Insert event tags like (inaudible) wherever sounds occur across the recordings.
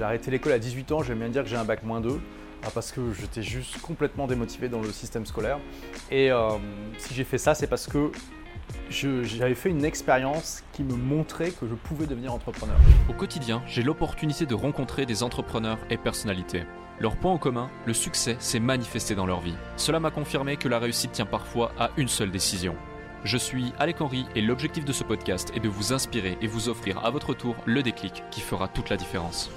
j'ai arrêté l'école à 18 ans, vais bien dire que j'ai un bac moins 2 ah, parce que j'étais juste complètement démotivé dans le système scolaire. Et euh, si j'ai fait ça, c'est parce que j'avais fait une expérience qui me montrait que je pouvais devenir entrepreneur. Au quotidien, j'ai l'opportunité de rencontrer des entrepreneurs et personnalités. Leur point en commun, le succès s'est manifesté dans leur vie. Cela m'a confirmé que la réussite tient parfois à une seule décision. Je suis Alec Henry et l'objectif de ce podcast est de vous inspirer et vous offrir à votre tour le déclic qui fera toute la différence.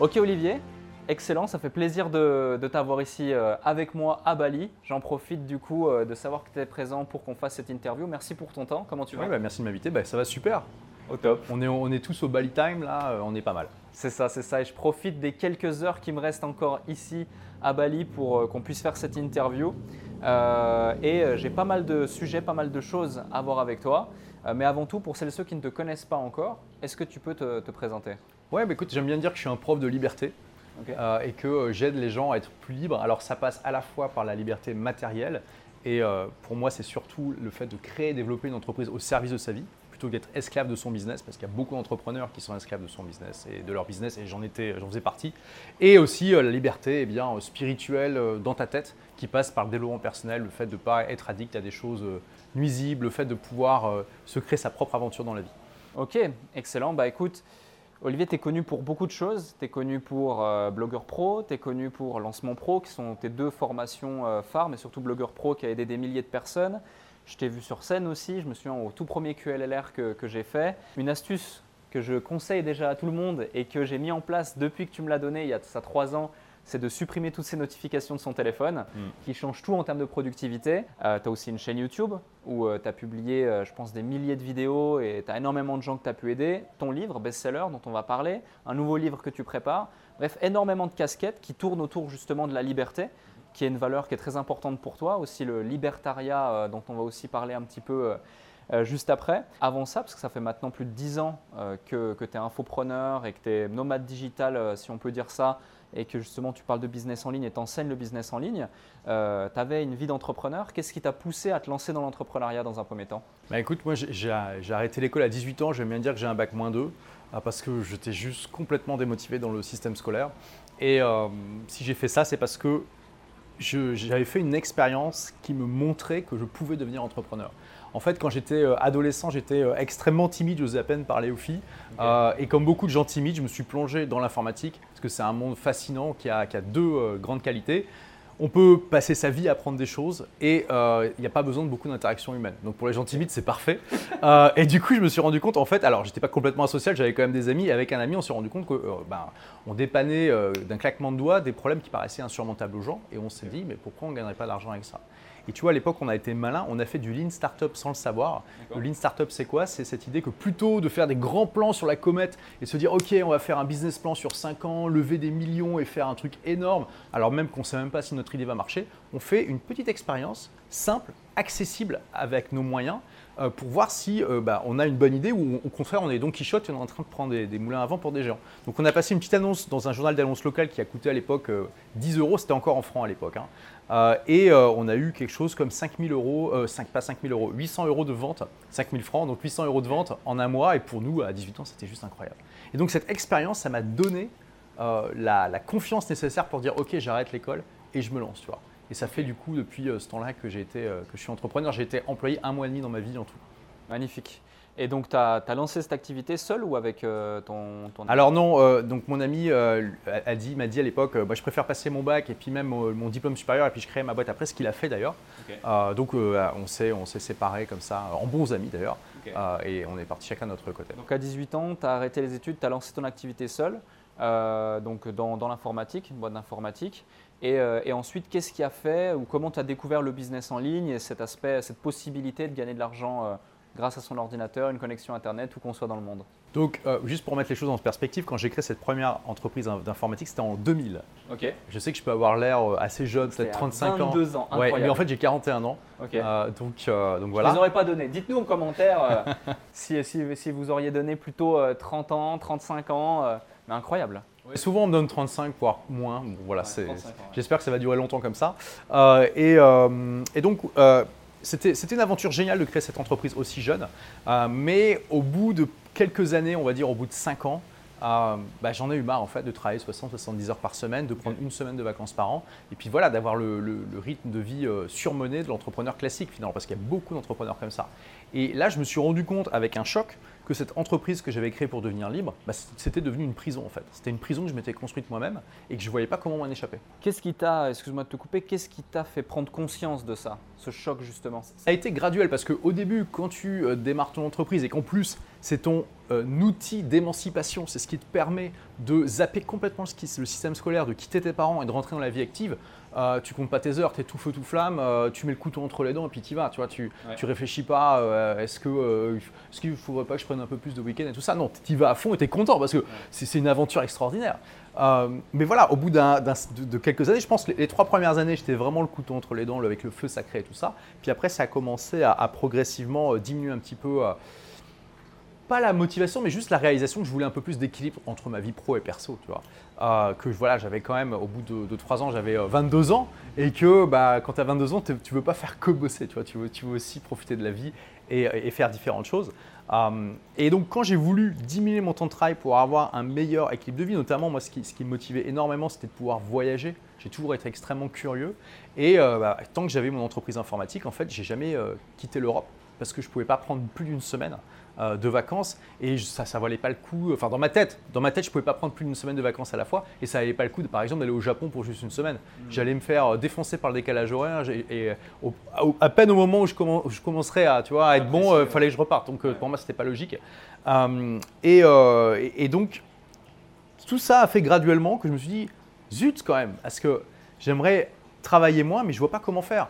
Ok Olivier, excellent, ça fait plaisir de, t'avoir ici euh, avec moi à Bali. J'en profite du coup euh, de savoir que tu es présent pour qu'on fasse cette interview. Merci pour ton temps, comment tu vas? Bah, Merci de m'inviter, bah, ça va super. Au top. On est, on est tous au Bali Time là, euh, on est pas mal. C'est ça, c'est ça. Et je profite des quelques heures qui me restent encore ici à Bali pour qu'on puisse faire cette interview. Euh, et euh, j'ai pas mal de sujets, pas mal de choses à voir avec toi. Mais avant tout, pour celles et ceux qui ne te connaissent pas encore, est-ce que tu peux te, présenter? Ouais, bah écoute, j'aime bien dire que je suis un prof de liberté. et que j'aide les gens à être plus libres. Alors ça passe à la fois par la liberté matérielle et pour moi c'est surtout le fait de créer et développer une entreprise au service de sa vie plutôt qu'être esclave de son business, parce qu'il y a beaucoup d'entrepreneurs qui sont esclaves de son business et de leur business, et j'en étais, j'en faisais partie. Et aussi euh, la liberté eh bien, euh, spirituelle euh, dans ta tête, qui passe par le développement personnel, le fait de ne pas être addict à des choses nuisibles, le fait de pouvoir se créer sa propre aventure dans la vie. Ok, excellent. Bah écoute, Olivier, tu es connu pour beaucoup de choses. Tu es connu pour Blogueur Pro, tu es connu pour Lancement Pro, qui sont tes deux formations phares, mais surtout Blogueur Pro qui a aidé des milliers de personnes. Je t'ai vu sur scène aussi, je me souviens au tout premier QLLR que, j'ai fait. Une astuce que je conseille déjà à tout le monde et que j'ai mis en place depuis que tu me l'as donné il y a ça trois ans, c'est de supprimer toutes ces notifications de son téléphone mm. qui changent tout en termes de productivité. Euh, tu as aussi une chaîne YouTube où euh, tu as publié, euh, je pense, des milliers de vidéos et tu as énormément de gens que tu as pu aider. Ton livre, best-seller, dont on va parler, un nouveau livre que tu prépares. Bref, énormément de casquettes qui tournent autour justement de la liberté qui est une valeur qui est très importante pour toi, aussi le libertariat euh, dont on va aussi parler un petit peu euh, euh, juste après. Avant ça, parce que ça fait maintenant plus de 10 ans que, que tu es infopreneur et que tu es nomade digital, si on peut dire ça, et que justement tu parles de business en ligne et t'enseignes le business en ligne, tu avais une vie d'entrepreneur. Qu'est-ce qui t'a poussé à te lancer dans l'entrepreneuriat dans un premier temps? Bah Écoute, moi j'ai arrêté l'école à 18 ans, je vais bien dire que j'ai un bac moins 2, parce que j'étais juste complètement démotivé dans le système scolaire. Et si j'ai fait ça, c'est parce que j'avais fait une expérience qui me montrait que je pouvais devenir entrepreneur. En fait, quand j'étais euh, adolescent, j'étais euh, extrêmement timide, j'osais à peine parler aux filles. Euh, et comme beaucoup de gens timides, je me suis plongé dans l'informatique, parce que c'est un monde fascinant qui a, deux grandes qualités on peut passer sa vie à apprendre des choses et euh, il n'y a pas besoin de beaucoup d'interaction humaine. Donc pour les gens timides, c'est parfait. Euh, et du coup, je me suis rendu compte, en fait, alors j'étais pas complètement asocial, j'avais quand même des amis. Et avec un ami, on s'est rendu compte qu'on euh, ben, dépannait d'un claquement de doigts des problèmes qui paraissaient insurmontables aux gens. Et on s'est dit, mais pourquoi on ne gagnerait pas d'argent avec ça? Et tu vois, à l'époque, on a été malin, on a fait du lean startup sans le savoir. Le lean startup, c'est quoi? C'est cette idée que plutôt de faire des grands plans sur la comète et se dire, OK, on va faire un business plan sur 5 ans, lever des millions et faire un truc énorme, alors même qu'on ne sait même pas si notre idée va marcher, on fait une petite expérience simple, accessible avec nos moyens euh, pour voir si euh, bah, on a une bonne idée ou au contraire on est Don Quichotte et on est en train de prendre des, moulins à vent pour des gens. Donc on a passé une petite annonce dans un journal d'annonce local qui a coûté à l'époque 10 euh, euros, c'était encore en francs à l'époque. Hein. Euh, et euh, on a eu quelque chose comme 5000 euros, euh, 5, pas 5000 euros, 800 euros de vente, 5000 francs, donc 800 euros de vente en un mois. Et pour nous, à 18 ans, c'était juste incroyable. Et donc cette expérience, ça m'a donné euh, la, confiance nécessaire pour dire ok, j'arrête l'école et je me lance. Tu vois. Et ça fait du coup depuis ce temps-là que, que je suis entrepreneur. J'ai été employé un mois et demi dans ma vie en tout. Magnifique. Et donc, tu as, lancé cette activité seul ou avec euh, ton, ton, Alors non, euh, donc mon ami euh, a dit, m'a dit à l'époque, moi je préfère passer mon bac et puis même mon diplôme supérieur et puis je crée ma boîte après, ce qu'il a fait d'ailleurs. donc on s'est on séparés comme ça, en bons amis d'ailleurs, et on est parti chacun de notre côté. Donc à 18 ans, tu as arrêté les études, tu as lancé ton activité seul, donc dans, dans l'informatique, une boîte d'informatique. Et, et, ensuite, qu'est-ce qui a fait ou comment tu as découvert le business en ligne et cet aspect, cette possibilité de gagner de l'argent grâce à son ordinateur, une connexion Internet, où qu'on soit dans le monde. Donc, euh, juste pour mettre les choses en perspective, quand j'ai créé cette première entreprise d'informatique, c'était en 2000. Ok. Je sais que je peux avoir l'air euh, assez jeune, peut-être 35 ans. 22 ans, ouais, mais en fait, j'ai 41 ans. Ok. Euh, donc, donc voilà. Je ne les aurais pas donné. Dites-nous en commentaire (laughs) si, si, si, vous auriez donné plutôt 30 ans, 35 ans. mais incroyable. Souvent, on me donne 35, voire moins. Bon, voilà, J'espère que ça va durer longtemps comme ça. Et, et, donc, c'était une aventure géniale de créer cette entreprise aussi jeune, euh, mais au bout de quelques années, on va dire au bout de 5 ans, euh, bah, j'en ai eu marre en fait de travailler 60-70 heures par semaine, de prendre une semaine de vacances par an, et puis voilà, d'avoir le, rythme de vie euh, surmené de l'entrepreneur classique finalement, parce qu'il y a beaucoup d'entrepreneurs comme ça. Et là, je me suis rendu compte avec un choc que cette entreprise que j'avais créée pour devenir libre, bah, c'était devenu une prison en fait. C'était une prison que je m'étais construite moi-même et que je ne voyais pas comment m'en échapper. Qu'est-ce qui t'a, excuse-moi de te couper, qu'est-ce qui t'a fait prendre conscience de ça, ce choc justement? Ça a été graduel parce qu'au début, quand tu euh, démarres ton entreprise et qu'en plus c'est ton euh, outil d'émancipation, c'est ce qui te permet de zapper complètement le système scolaire, de quitter tes parents et de rentrer dans la vie active. Euh, tu comptes pas tes heures, tu es tout feu tout flamme, euh, tu mets le couteau entre les dents et puis tu vas. Tu vois, tu, tu réfléchis pas. Euh, est-ce que est qu'il faudrait pas que je prenne un peu plus de week-end et tout ça? Non, tu vas à fond et tu es content parce que c'est une aventure extraordinaire. mais voilà, au bout de, quelques années, je pense les, les trois premières années, j'étais vraiment le couteau entre les dents avec le feu sacré et tout ça. Puis après, ça a commencé à, à progressivement diminuer un petit peu pas la motivation, mais juste la réalisation que je voulais un peu plus d'équilibre entre ma vie pro et perso, tu vois. Euh, que voilà, j'avais quand même, au bout de, trois ans, j'avais 22 euh, ans, et que bah, quand tu as 22 ans, tu veux pas faire que bosser, tu vois, tu veux, tu veux aussi profiter de la vie et, faire différentes choses. Euh, et donc, quand j'ai voulu diminuer mon temps de travail pour avoir un meilleur équilibre de vie, notamment, moi, ce qui, ce qui me motivait énormément, c'était de pouvoir voyager. J'ai toujours été extrêmement curieux. Et bah, tant que j'avais mon entreprise informatique, en fait, j'ai jamais quitté l'Europe parce que je ne pouvais pas prendre plus d'une semaine euh, de vacances et ça ne valait pas le coup. Enfin, dans ma tête, dans ma tête, je ne pouvais pas prendre plus d'une semaine de vacances à la fois et ça valait pas le coup, de, par exemple, d'aller au Japon pour juste une semaine. Hmm. J'allais me faire euh, défoncer par le décalage horaire et, à peine au moment où je, je commencerais à, tu vois, à être bon, il euh, fallait que je reparte. Donc pour moi, c'était pas logique. Et, et, donc, tout ça a fait graduellement que je me suis dit, zut quand même, parce que j'aimerais travailler moins, mais je vois pas comment faire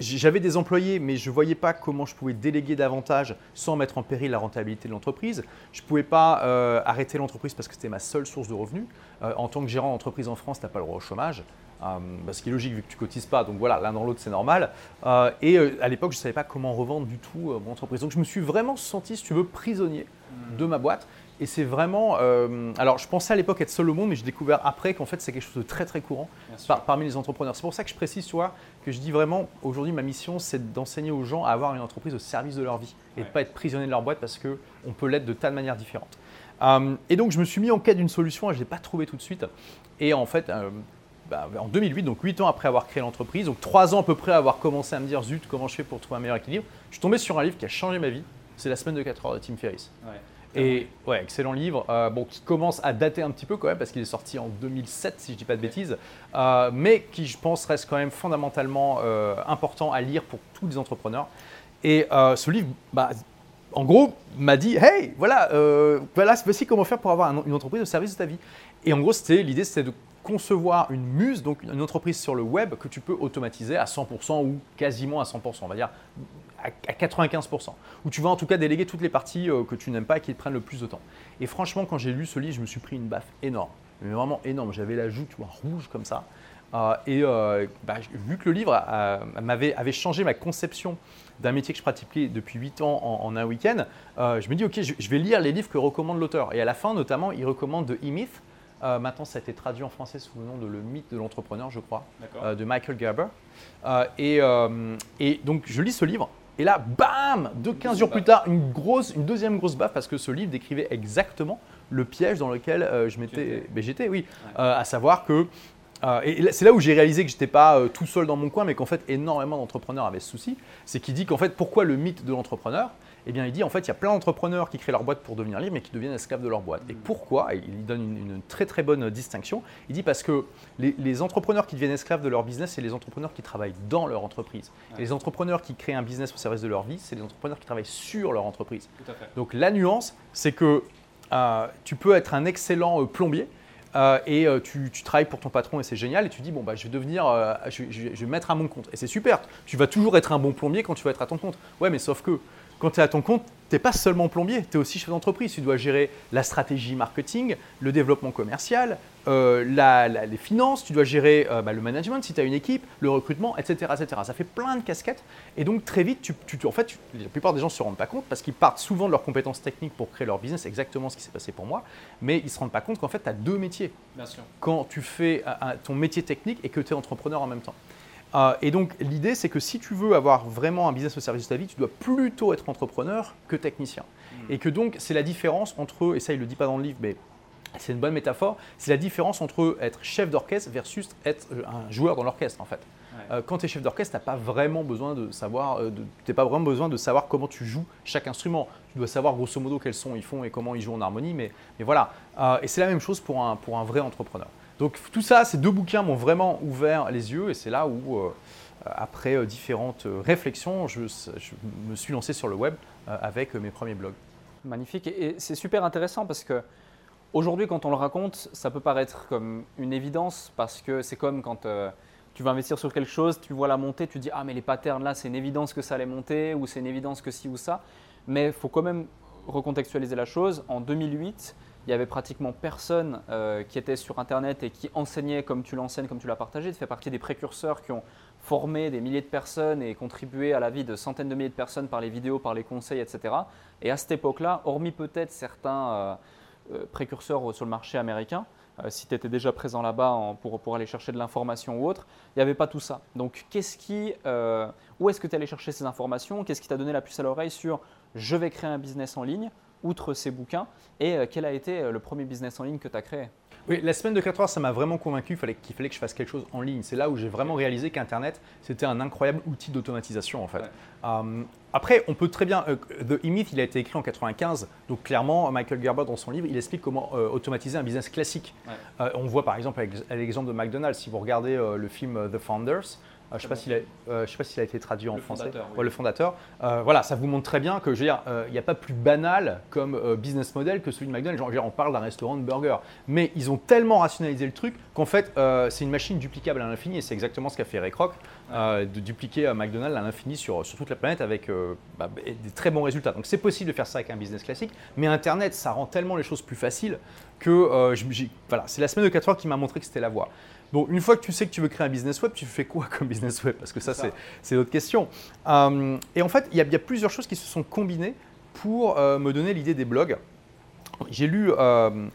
j'avais des employés, mais je ne voyais pas comment je pouvais déléguer davantage sans mettre en péril la rentabilité de l'entreprise. Je ne pouvais pas euh, arrêter l'entreprise parce que c'était ma seule source de revenus. Euh, en tant que gérant d'entreprise en France, tu n'as pas le droit au chômage. Euh, bah, ce qui est logique vu que tu cotises pas, donc voilà, l'un dans l'autre c'est normal. et à l'époque, je ne savais pas comment revendre du tout mon entreprise. Donc je me suis vraiment senti, si tu veux, prisonnier mmh. de ma boîte. Et c'est vraiment. Euh, alors, je pensais à l'époque être seul au monde, mais j'ai découvert après qu'en fait, c'est quelque chose de très très courant parmi les entrepreneurs. C'est pour ça que je précise, tu vois, que je dis vraiment, aujourd'hui, ma mission, c'est d'enseigner aux gens à avoir une entreprise au service de leur vie et de ne pas être prisonnier de leur boîte parce qu'on peut l'être de tas de manières différentes. Euh, et donc, je me suis mis en quête d'une solution et je ne l'ai pas trouvée tout de suite. Et en fait, euh, bah, en 2008, donc 8 ans après avoir créé l'entreprise, donc 3 ans à peu près à avoir commencé à me dire, zut, comment je fais pour trouver un meilleur équilibre, je suis tombé sur un livre qui a changé ma vie. C'est La semaine de 4 heures de Tim Ferriss. Et ouais, excellent livre, euh, bon, qui commence à dater un petit peu quand même, parce qu'il est sorti en 2007, si je ne dis pas de bêtises, euh, mais qui, je pense, reste quand même fondamentalement euh, important à lire pour tous les entrepreneurs. Et ce livre, bah, en gros, m'a dit Hey, voilà, voilà, voici comment faire pour avoir une entreprise au service de ta vie. Et en gros, c'était l'idée, c'était de concevoir une muse, donc une entreprise sur le web que tu peux automatiser à 100% ou quasiment à 100%, on va dire à 95%, où tu vas en tout cas déléguer toutes les parties euh, que tu n'aimes pas et qui te prennent le plus de temps. Et franchement, quand j'ai lu ce livre, je me suis pris une baffe énorme, mais vraiment énorme. J'avais la joue tu vois, rouge comme ça. Euh, et euh, bah, vu que le livre m'avait avait changé ma conception d'un métier que je pratiquais depuis 8 ans en, un week-end, je me dis, ok, je, vais lire les livres que recommande l'auteur. Et à la fin, notamment, il recommande The E-Myth. maintenant, ça a été traduit en français sous le nom de Le mythe de l'entrepreneur, je crois, de Michael Gerber. et, et, donc, je lis ce livre et là, bam Deux 15 jours plus tard, une, grosse, une deuxième grosse baffe parce que ce livre décrivait exactement le piège dans lequel euh, je m'étais. J'étais, oui. Euh, à savoir que. Euh, et c'est là où j'ai réalisé que je n'étais pas tout seul dans mon coin, mais qu'en fait, énormément d'entrepreneurs avaient ce souci. C'est qu'il dit qu'en fait, pourquoi le mythe de l'entrepreneur? Eh bien, il dit en fait, il y a plein d'entrepreneurs qui créent leur boîte pour devenir libres, mais qui deviennent esclaves de leur boîte. Et pourquoi? Il donne une, très très bonne distinction. Il dit parce que les, entrepreneurs qui deviennent esclaves de leur business, c'est les entrepreneurs qui travaillent dans leur entreprise. Et les entrepreneurs qui créent un business au service de leur vie, c'est les entrepreneurs qui travaillent sur leur entreprise. Donc la nuance, c'est que euh, tu peux être un excellent euh, plombier. Euh, et tu, travailles pour ton patron et c'est génial et tu dis bon bah je vais devenir je, je, vais mettre à mon compte et c'est super tu vas toujours être un bon plombier quand tu vas être à ton compte ouais mais sauf que quand tu es à ton compte, tu n'es pas seulement plombier, tu es aussi chef d'entreprise. Tu dois gérer la stratégie marketing, le développement commercial, euh, les finances, tu dois gérer euh, bah, le management si tu as une équipe, le recrutement, etc., etc. Ça fait plein de casquettes. Et donc très vite, tu, en fait, la plupart des gens ne se rendent pas compte parce qu'ils partent souvent de leurs compétences techniques pour créer leur business, exactement ce qui s'est passé pour moi, mais ils ne se rendent pas compte qu'en fait, tu as deux métiers. Bien sûr. Quand tu fais euh, ton métier technique et que tu es entrepreneur en même temps. Euh, et donc l'idée, c'est que si tu veux avoir vraiment un business au service de ta vie, tu dois plutôt être entrepreneur que technicien. Mm. Et que donc, c'est la différence entre, et ça il le dit pas dans le livre, mais c'est une bonne métaphore, c'est la différence entre être chef d'orchestre versus être un joueur dans l'orchestre en fait. Euh, quand tu es chef d'orchestre, tu n'as pas vraiment besoin de savoir, euh, pas vraiment besoin de savoir comment tu joues chaque instrument. Tu dois savoir grosso modo quels sons ils font et comment ils jouent en harmonie, mais, mais voilà. Euh, et c'est la même chose pour un, pour un vrai entrepreneur. Donc tout ça, ces deux bouquins m'ont vraiment ouvert les yeux et c'est là où, après différentes réflexions, je, je, me suis lancé sur le web avec mes premiers blogs. Magnifique et c'est super intéressant parce que aujourd'hui, quand on le raconte, ça peut paraître comme une évidence parce que c'est comme quand tu vas investir sur quelque chose, tu vois la montée, tu dis ah mais les patterns là c'est une évidence que ça allait monter ou c'est une évidence que ci ou ça. Mais il faut quand même recontextualiser la chose. En 2008, il y avait pratiquement personne euh, qui était sur Internet et qui enseignait comme tu l'enseignes, comme tu l'as partagé. Tu fais partie des précurseurs qui ont formé des milliers de personnes et contribué à la vie de centaines de milliers de personnes par les vidéos, par les conseils, etc. Et à cette époque-là, hormis peut-être certains euh, euh, précurseurs sur le marché américain, si tu étais déjà présent là-bas pour, pour, aller chercher de l'information ou autre, il n'y avait pas tout ça. Donc, qu'est-ce qui, où est-ce que tu es allé chercher ces informations? Qu'est-ce qui t'a donné la puce à l'oreille sur je vais créer un business en ligne, outre ces bouquins Et euh, quel a été le premier business en ligne que tu as créé? Oui, la semaine de 4 heures, ça m'a vraiment convaincu qu'il fallait, qu'il fallait que je fasse quelque chose en ligne. C'est là où j'ai vraiment réalisé qu'Internet, c'était un incroyable outil d'automatisation en fait. Euh, après, on peut très bien. Euh, The E-Myth, il a été écrit en 95, donc clairement, Michael Gerber, dans son livre, il explique comment euh, automatiser un business classique. on voit par exemple avec, l'exemple de McDonald's, si vous regardez le film The Founders, euh, je ne sais, euh, sais, pas s'il a été traduit en français. le fondateur. Euh, voilà, ça vous montre très bien que, je veux dire, il n'y a pas plus banal comme business model que celui de McDonald's. Genre, on parle d'un restaurant de burgers. Mais ils ont tellement rationalisé le truc qu'en fait, c'est une machine duplicable à l'infini. Et c'est exactement ce qu'a fait Ray Kroc, de dupliquer McDonald's à l'infini sur, sur, toute la planète avec bah, des très bons résultats. Donc c'est possible de faire ça avec un business classique. Mais Internet, ça rend tellement les choses plus faciles que voilà, c'est la semaine de 4 heures qui m'a montré que c'était la voie. Bon, une fois que tu sais que tu veux créer un business web, tu fais quoi comme business web? Parce que ça, c'est l'autre question. Euh, et en fait, il y, a plusieurs choses qui se sont combinées pour euh, me donner l'idée des blogs. J'ai lu, euh,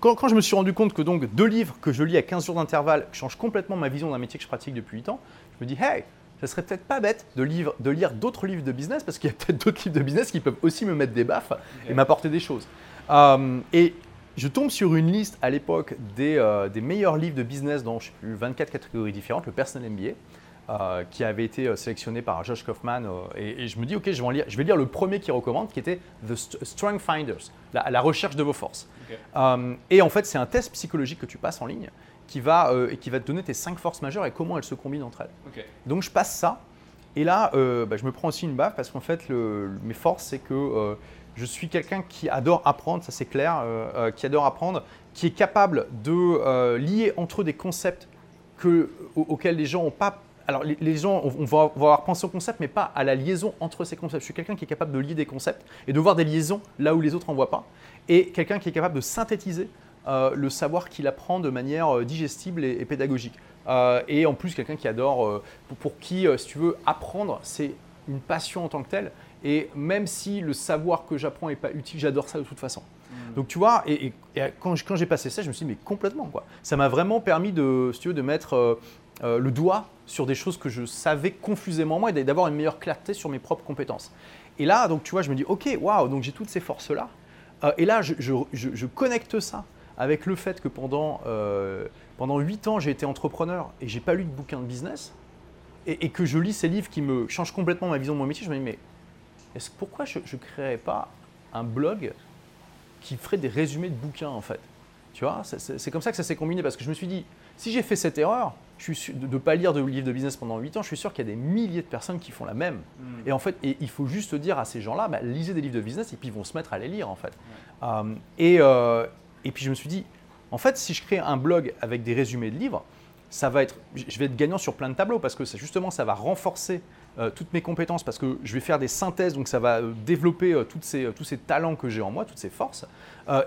quand, je me suis rendu compte que donc deux livres que je lis à 15 jours d'intervalle changent complètement ma vision d'un métier que je pratique depuis 8 ans, je me dis, hey, ça serait peut-être pas bête de, de lire d'autres livres de business parce qu'il y a peut-être d'autres livres de business qui peuvent aussi me mettre des baffes et m'apporter des choses. et je tombe sur une liste à l'époque des, euh, meilleurs livres de business dans je sais plus, 24 catégories différentes, le Personal MBA, euh, qui avait été euh, sélectionné par Josh Kaufman. Et, je me dis, OK, je vais, lire, je vais lire le premier qu'il recommande, qui était The Strength Finders, la, recherche de vos forces. et en fait, c'est un test psychologique que tu passes en ligne qui va, et qui va te donner tes cinq forces majeures et comment elles se combinent entre elles. Donc je passe ça. Et là, bah, je me prends aussi une baffe parce qu'en fait, mes forces, c'est que je suis quelqu'un qui adore apprendre, ça c'est clair, euh, euh, qui adore apprendre, qui est capable de euh, lier entre eux des concepts que, auxquels les gens n'ont pas. Alors les, gens, on va, avoir pensé au concept, mais pas à la liaison entre ces concepts. Je suis quelqu'un qui est capable de lier des concepts et de voir des liaisons là où les autres n'en voient pas. Et quelqu'un qui est capable de synthétiser le savoir qu'il apprend de manière digestible et, pédagogique. et en plus, quelqu'un qui adore, pour, pour, qui, si tu veux, apprendre, c'est une passion en tant que telle. Et même si le savoir que j'apprends n'est pas utile, j'adore ça de toute façon. Mm. Donc tu vois, et, quand, j'ai passé ça, je me suis dit, mais complètement quoi. Ça m'a vraiment permis de, si tu veux, de mettre euh, euh, le doigt sur des choses que je savais confusément moi et d'avoir une meilleure clarté sur mes propres compétences. Et là, donc tu vois, je me dis, ok, waouh, donc j'ai toutes ces forces-là. Euh, et là, je, connecte ça avec le fait que pendant, pendant 8 ans, j'ai été entrepreneur et j'ai pas lu de bouquin de business. Et, et, que je lis ces livres qui me changent complètement ma vision de mon métier, je me dis, mais est-ce pourquoi je ne créerais pas un blog qui ferait des résumés de bouquins en fait? Tu vois, c'est comme ça que ça s'est combiné parce que je me suis dit, si j'ai fait cette erreur, je suis de ne pas lire de livres de business pendant 8 ans, je suis sûr qu'il y a des milliers de personnes qui font la même. Hmm. Et en fait, il faut juste dire à ces gens-là, bah, lisez des livres de business et puis ils vont se mettre à les lire en fait. Euh, et, euh, et puis je me suis dit, en fait, si je crée un blog avec des résumés de livres, ça va être, je vais être gagnant sur plein de tableaux parce que justement, ça va renforcer euh, toutes mes compétences parce que je vais faire des synthèses, donc ça va euh, développer euh, toutes ces, tous ces talents que j'ai en moi, toutes ces forces,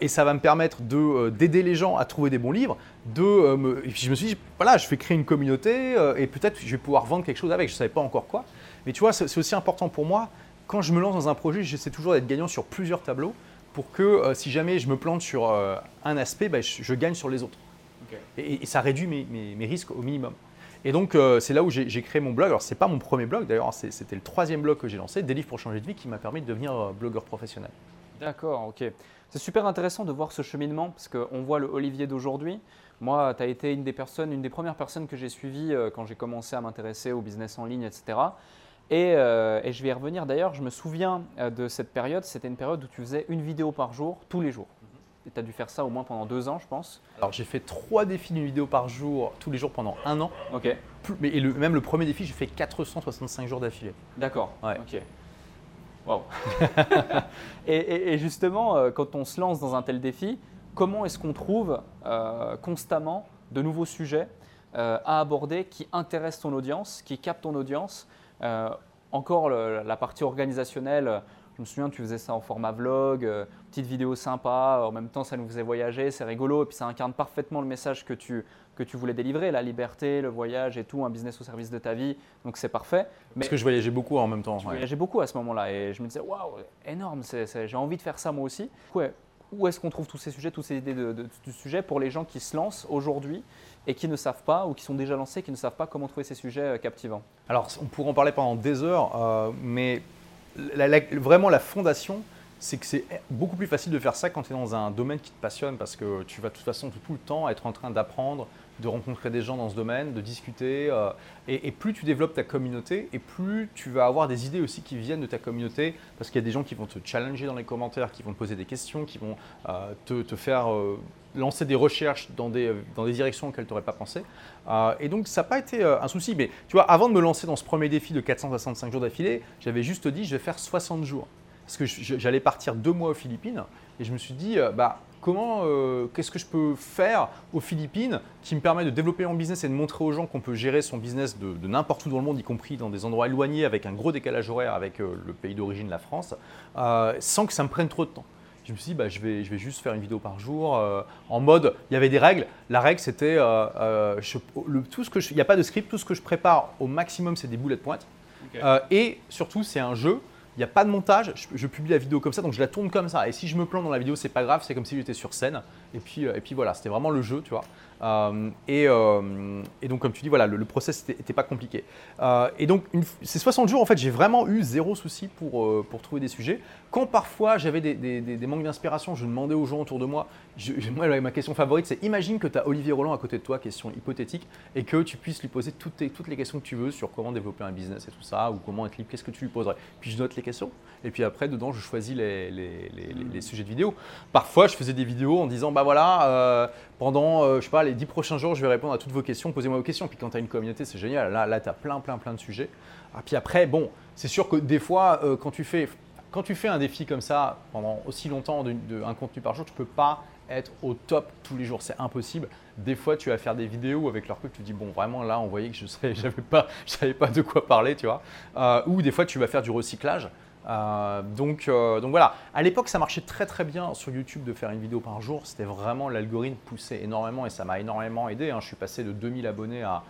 et ça va me permettre d'aider les gens à trouver des bons livres. De, me, et puis je me suis dit, voilà, je vais créer une communauté et peut-être je vais pouvoir vendre quelque chose avec, je ne savais pas encore quoi. Mais tu vois, c'est aussi important pour moi, quand je me lance dans un projet, j'essaie toujours d'être gagnant sur plusieurs tableaux pour que si jamais je me plante sur un aspect, bah, je, gagne sur les autres. Et, ça réduit mes, mes risques au minimum. Et donc, euh, c'est là où j'ai créé mon blog. Alors, ce n'est pas mon premier blog, d'ailleurs, c'était le troisième blog que j'ai lancé, Des livres pour changer de vie, qui m'a permis de devenir euh, blogueur professionnel. D'accord, ok. C'est super intéressant de voir ce cheminement parce qu'on voit le Olivier d'aujourd'hui. Moi, tu as été une des personnes, une des premières personnes que j'ai suivies euh, quand j'ai commencé à m'intéresser au business en ligne, etc. Euh, et, je vais y revenir d'ailleurs, je me souviens de cette période, c'était une période où tu faisais une vidéo par jour, tous les jours. Et tu as dû faire ça au moins pendant deux ans, je pense. Alors j'ai fait trois défis d'une vidéo par jour, tous les jours pendant un an. Ok. mais, et même le premier défi, j'ai fait 465 jours d'affilée. D'accord. Ouais. Ok. Wow. (laughs) et, justement, euh, quand on se lance dans un tel défi, comment est-ce qu'on trouve constamment de nouveaux sujets à aborder qui intéressent ton audience, qui captent ton audience euh, encore la partie organisationnelle, je me souviens, tu faisais ça en format vlog, euh, petite vidéo sympa, en même temps ça nous faisait voyager, c'est rigolo, et puis ça incarne parfaitement le message que tu, que tu voulais délivrer, la liberté, le voyage et tout, un business au service de ta vie, donc c'est parfait. Mais Parce que je voyageais beaucoup en même temps. Je voyageais beaucoup à ce moment-là, et je me disais, waouh, énorme, j'ai envie de faire ça moi aussi. Ouais, où est-ce qu'on trouve tous ces sujets, toutes ces idées de, de, de sujets pour les gens qui se lancent aujourd'hui et qui ne savent pas ou qui sont déjà lancés, qui ne savent pas comment trouver ces sujets euh, captivants? Alors, on pourrait en parler pendant des heures, euh, mais vraiment la fondation, c'est que c'est beaucoup plus facile de faire ça quand tu es dans un domaine qui te passionne parce que tu vas de toute façon tout le temps être en train d'apprendre, de rencontrer des gens dans ce domaine, de discuter. Euh, et, plus tu développes ta communauté, et plus tu vas avoir des idées aussi qui viennent de ta communauté, parce qu'il y a des gens qui vont te challenger dans les commentaires, qui vont te poser des questions, qui vont euh, te, faire euh, lancer des recherches dans des, dans des directions auxquelles tu n'aurais pas pensé. et donc ça n'a pas été un souci. Mais tu vois, avant de me lancer dans ce premier défi de 465 jours d'affilée, j'avais juste dit je vais faire 60 jours. Parce que j'allais partir deux mois aux Philippines, et je me suis dit, bah comment, euh, qu'est-ce que je peux faire aux Philippines qui me permet de développer mon business et de montrer aux gens qu'on peut gérer son business de, n'importe où dans le monde, y compris dans des endroits éloignés avec un gros décalage horaire avec euh, le pays d'origine, la France, euh, sans que ça me prenne trop de temps. Je me suis dit, bah, je, vais, je vais juste faire une vidéo par jour en mode, il y avait des règles. La règle, c'était, tout ce que il n'y a pas de script, tout ce que je prépare au maximum, c'est des boulets de pointe. et surtout, c'est un jeu. Il n'y a pas de montage, je, publie la vidéo comme ça, donc je la tourne comme ça. Et si je me plante dans la vidéo, c'est pas grave, c'est comme si j'étais sur scène. Et puis, euh, et puis voilà, c'était vraiment le jeu, tu vois. Euh, euh, et, donc, comme tu dis, voilà, le, process n'était pas compliqué. et donc, ces 60 jours, en fait, j'ai vraiment eu zéro souci pour, pour trouver des sujets. Quand parfois j'avais des, des, manques d'inspiration, je demandais aux gens autour de moi. moi, ma question favorite, c'est imagine que tu as Olivier Roland à côté de toi, question hypothétique, et que tu puisses lui poser toutes, toutes les questions que tu veux sur comment développer un business et tout ça, ou comment être libre, qu'est-ce que tu lui poserais? Puis je note les questions, et puis après, dedans, je choisis les, les, les, sujets de vidéo. Parfois, je faisais des vidéos en disant, bah voilà, euh, pendant, euh, je sais les 10 prochains jours, je vais répondre à toutes vos questions, posez-moi vos questions. Puis quand tu as une communauté, c'est génial. Là, là tu as plein, plein, plein de sujets. Et ah, puis après, bon, c'est sûr que des fois, euh, quand, tu fais, un défi comme ça pendant aussi longtemps, de, un contenu par jour, tu ne peux pas être au top tous les jours. C'est impossible. Des fois, tu vas faire des vidéos avec leur que tu te dis, bon, vraiment, là, on voyait que je ne savais (laughs) pas, savais pas de quoi parler, tu vois. Ou des fois, tu vas faire du recyclage. Euh, donc, euh, donc voilà, à l'époque ça marchait très très bien sur YouTube de faire une vidéo par jour. C'était vraiment l'algorithme poussait énormément et ça m'a énormément aidé. Hein. Je suis passé de 2000 abonnés à,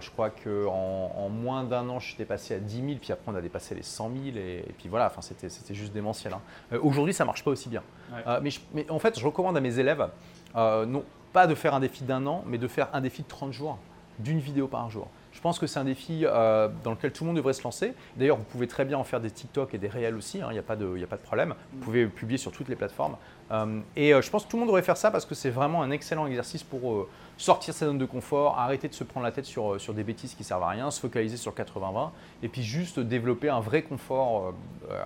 je crois qu'en en, moins d'un an, j'étais passé à 10 000, puis après on a dépassé les 100 000, et, puis voilà, enfin, c'était, juste démentiel. Hein. Euh, aujourd'hui, ça marche pas aussi bien. mais, mais, en fait, je recommande à mes élèves, non pas de faire un défi d'un an, mais de faire un défi de 30 jours, d'une vidéo par jour. Je pense que c'est un défi euh, dans lequel tout le monde devrait se lancer. D'ailleurs, vous pouvez très bien en faire des TikTok et des réels aussi, hein, il n'y a, pas de, a pas de problème. Vous pouvez publier sur toutes les plateformes. Euh, et euh, je pense que tout le monde devrait faire ça parce que c'est vraiment un excellent exercice pour sortir sa zone de confort, arrêter de se prendre la tête sur, sur des bêtises qui servent à rien, se focaliser sur 80-20 et puis juste développer un vrai confort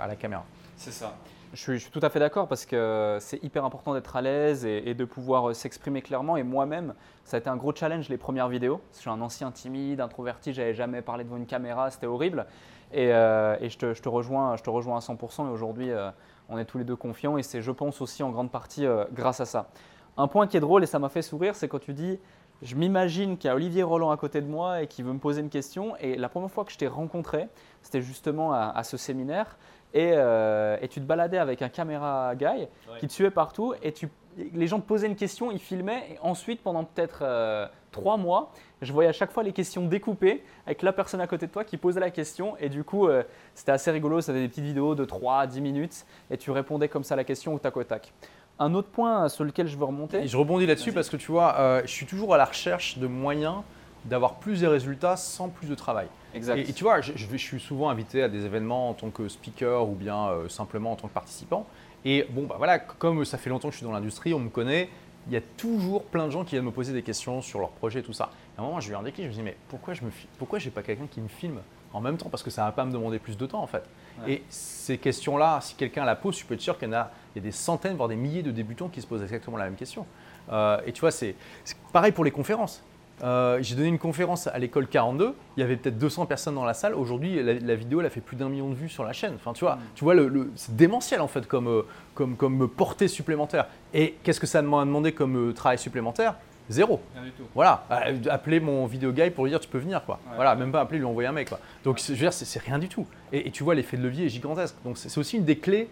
à la caméra. C'est ça. Je suis, tout à fait d'accord parce que c'est hyper important d'être à l'aise et, de pouvoir euh, s'exprimer clairement. Et moi-même, ça a été un gros challenge les premières vidéos. Je suis un ancien timide, introverti, j'avais jamais parlé devant une caméra, c'était horrible. Et, euh, je, te, rejoins, je te rejoins à 100%. Et aujourd'hui, euh, on est tous les deux confiants et c'est, je pense, aussi en grande partie grâce à ça. Un point qui est drôle et ça m'a fait sourire, c'est quand tu dis je m'imagine qu'il y a Olivier Roland à côté de moi et qui veut me poser une question. Et la première fois que je t'ai rencontré, c'était justement à, ce séminaire. Euh, et, tu te baladais avec un caméra guy qui te suivait partout et tu, les gens te posaient une question, ils filmaient et ensuite pendant peut-être euh, trois mois, je voyais à chaque fois les questions découpées avec la personne à côté de toi qui posait la question et du coup euh, c'était assez rigolo, c'était des petites vidéos de 3 à 10 minutes et tu répondais comme ça à la question au tac au tac. Un autre point sur lequel je veux remonter. je rebondis là-dessus parce que tu vois, je suis toujours à la recherche de moyens d'avoir plus de résultats sans plus de travail. Et, tu vois, je, je, suis souvent invité à des événements en tant que speaker ou bien euh, simplement en tant que participant. Et bon, bah voilà, comme ça fait longtemps que je suis dans l'industrie, on me connaît, il y a toujours plein de gens qui viennent me poser des questions sur leur projet, tout ça. À un moment, j'ai eu un déclic, je me suis dit, mais pourquoi je me pourquoi j'ai pas quelqu'un qui me filme en même temps? Parce que ça va pas me demander plus de temps en fait. Et ces questions-là, si quelqu'un la pose, je peux être sûr qu'il y en a, il y a des centaines, voire des milliers de débutants qui se posent exactement la même question. Euh, et tu vois, c'est pareil pour les conférences. Euh, j'ai donné une conférence à l'école 42, il y avait peut-être 200 personnes dans la salle. Aujourd'hui, la, vidéo, elle a fait plus d'un million de vues sur la chaîne. Enfin, tu vois, mm. tu vois le, c'est démentiel en fait comme, euh, comme, comme portée supplémentaire. Et qu'est-ce que ça m'a demandé comme travail supplémentaire? Zéro. Rien du tout. Voilà, appeler mon vidéo guy pour lui dire tu peux venir quoi. voilà, même pas appeler lui envoyer un mec quoi. Donc je veux dire c'est rien du tout. Et, tu vois l'effet de levier est gigantesque. Donc c'est aussi une des clés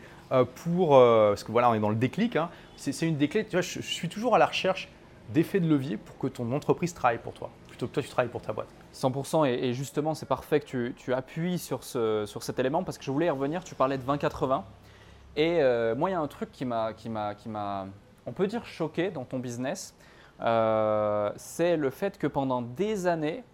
pour parce que voilà on est dans le déclic. Hein, c'est une des clés. Tu vois, je, suis toujours à la recherche d'effets de levier pour que ton entreprise travaille pour toi, plutôt que toi tu travailles pour ta boîte. 100% et, justement c'est parfait que tu, appuies sur, ce, sur cet élément parce que je voulais y revenir, tu parlais de 20-80 et euh, moi il y a un truc qui m'a, qui m'a, on peut dire choqué dans ton business, euh, c'est le fait que pendant des années,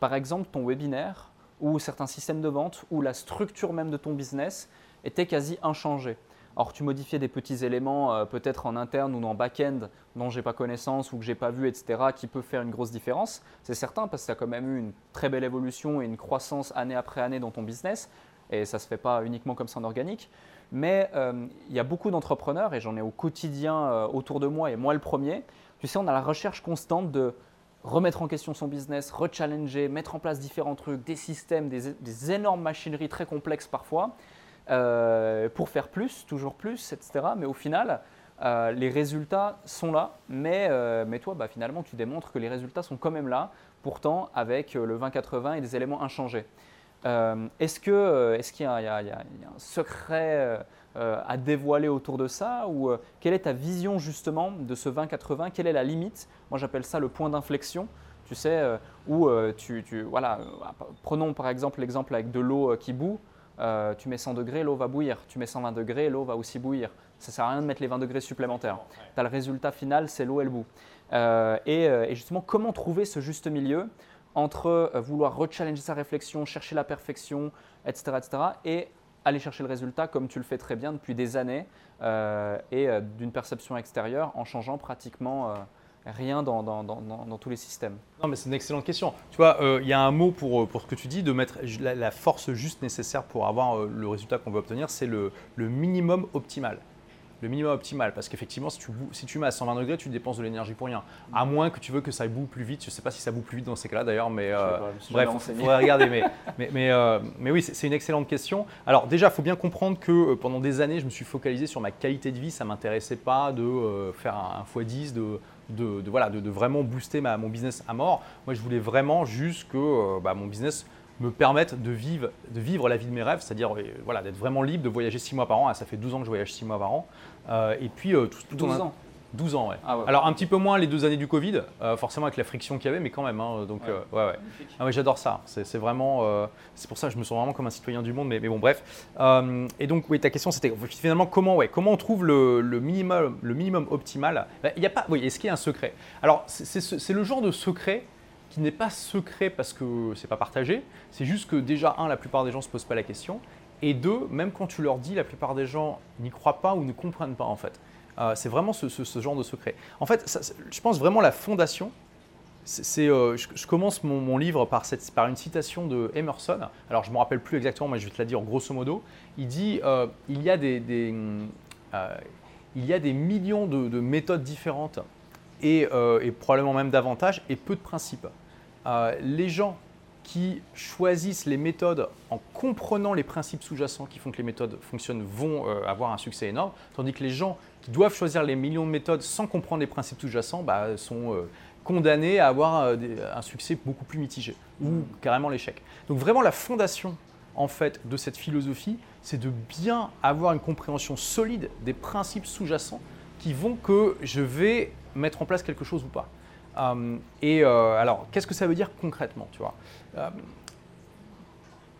par exemple ton webinaire ou certains systèmes de vente ou la structure même de ton business était quasi inchangée. Or, tu modifiais des petits éléments, euh, peut-être en interne ou en back-end, dont j'ai pas connaissance ou que j'ai pas vu, etc., qui peuvent faire une grosse différence. C'est certain parce que tu as quand même eu une très belle évolution et une croissance année après année dans ton business. Et ça ne se fait pas uniquement comme ça en organique. Mais euh, il y a beaucoup d'entrepreneurs, et j'en ai au quotidien euh, autour de moi, et moi le premier. Tu sais, on a la recherche constante de remettre en question son business, rechallenger, mettre en place différents trucs, des systèmes, des énormes machineries très complexes parfois. Euh, pour faire plus, toujours plus, etc. Mais au final, euh, les résultats sont là, mais, euh, mais toi, bah, finalement, tu démontres que les résultats sont quand même là, pourtant avec le 20-80 et des éléments inchangés. est-ce qu'il est y, y, a un secret à dévoiler autour de ça? Ou quelle est ta vision justement de ce 20-80 Quelle est la limite? Moi, j'appelle ça le point d'inflexion. Tu sais, où tu, tu, voilà, prenons par exemple l'exemple avec de l'eau qui bout. Euh, tu mets 100 degrés, l'eau va bouillir. Tu mets 120 degrés, l'eau va aussi bouillir. Ça ne sert à rien de mettre les 20 degrés supplémentaires. Tu as le résultat final, c'est l'eau et le bout. Euh, euh, et, justement, comment trouver ce juste milieu entre vouloir rechallenger sa réflexion, chercher la perfection, etc., etc., et aller chercher le résultat comme tu le fais très bien depuis des années et d'une perception extérieure en changeant pratiquement rien dans, dans, dans, tous les systèmes Non, mais c'est une excellente question. Tu vois, euh, il y a un mot pour, euh, pour ce que tu dis, de mettre la, force juste nécessaire pour avoir euh, le résultat qu'on veut obtenir, c'est le, le minimum optimal le minimum optimal. Parce qu'effectivement, si tu, si tu mets à 120 degrés, tu dépenses de l'énergie pour rien. À moins que tu veux que ça boue plus vite. Je ne sais pas si ça boue plus vite dans ces cas-là d'ailleurs, mais bref, il faudrait regarder. mais, (laughs) mais, mais, mais, oui, c'est une excellente question. Alors déjà, il faut bien comprendre que pendant des années, je me suis focalisé sur ma qualité de vie. Ça ne m'intéressait pas de faire un, un x10, de de, voilà, de, vraiment booster ma, mon business à mort. Moi, je voulais vraiment juste que euh, bah, mon business me permette de vivre, de vivre la vie de mes rêves, c'est-à-dire euh, voilà, d'être vraiment libre, de voyager six mois par an. Ah, ça fait 12 ans que je voyage six mois par an. Euh, et puis, tout, tout 12 ans 12 ans, ah ouais. Alors un petit peu moins les deux années du Covid, euh, forcément avec la friction qu'il y avait, mais quand même. Hein, donc ouais, euh, ouais. Ah j'adore ça. C'est vraiment, euh, c'est pour ça que je me sens vraiment comme un citoyen du monde. Mais, mais bon, bref. et donc oui, ta question c'était finalement comment, ouais, comment on trouve le, minimum, le minimum optimal? Ben, il y a pas, oui, est-ce qu'il y a un secret? Alors c'est le genre de secret qui n'est pas secret parce que c'est pas partagé. C'est juste que déjà un, la plupart des gens se posent pas la question. Et deux, même quand tu leur dis, la plupart des gens n'y croient pas ou ne comprennent pas en fait. Euh, c'est vraiment ce, genre de secret. En fait, je pense vraiment la fondation, euh, je, commence mon, livre par, une citation de Emerson. Alors, je ne me rappelle plus exactement, mais je vais te la dire grosso modo. Il dit euh, il, y a des, il y a des millions de, méthodes différentes et, probablement même davantage et peu de principes. les gens qui choisissent les méthodes en comprenant les principes sous-jacents qui font que les méthodes fonctionnent vont avoir un succès énorme, tandis que les gens qui doivent choisir les millions de méthodes sans comprendre les principes sous-jacents bah, sont euh, condamnés à avoir euh, un succès beaucoup plus mitigé ou mm. carrément l'échec. Donc vraiment la fondation en fait de cette philosophie, c'est de bien avoir une compréhension solide des principes sous-jacents qui vont que je vais mettre en place quelque chose ou pas. Euh, et alors, qu'est-ce que ça veut dire concrètement tu vois?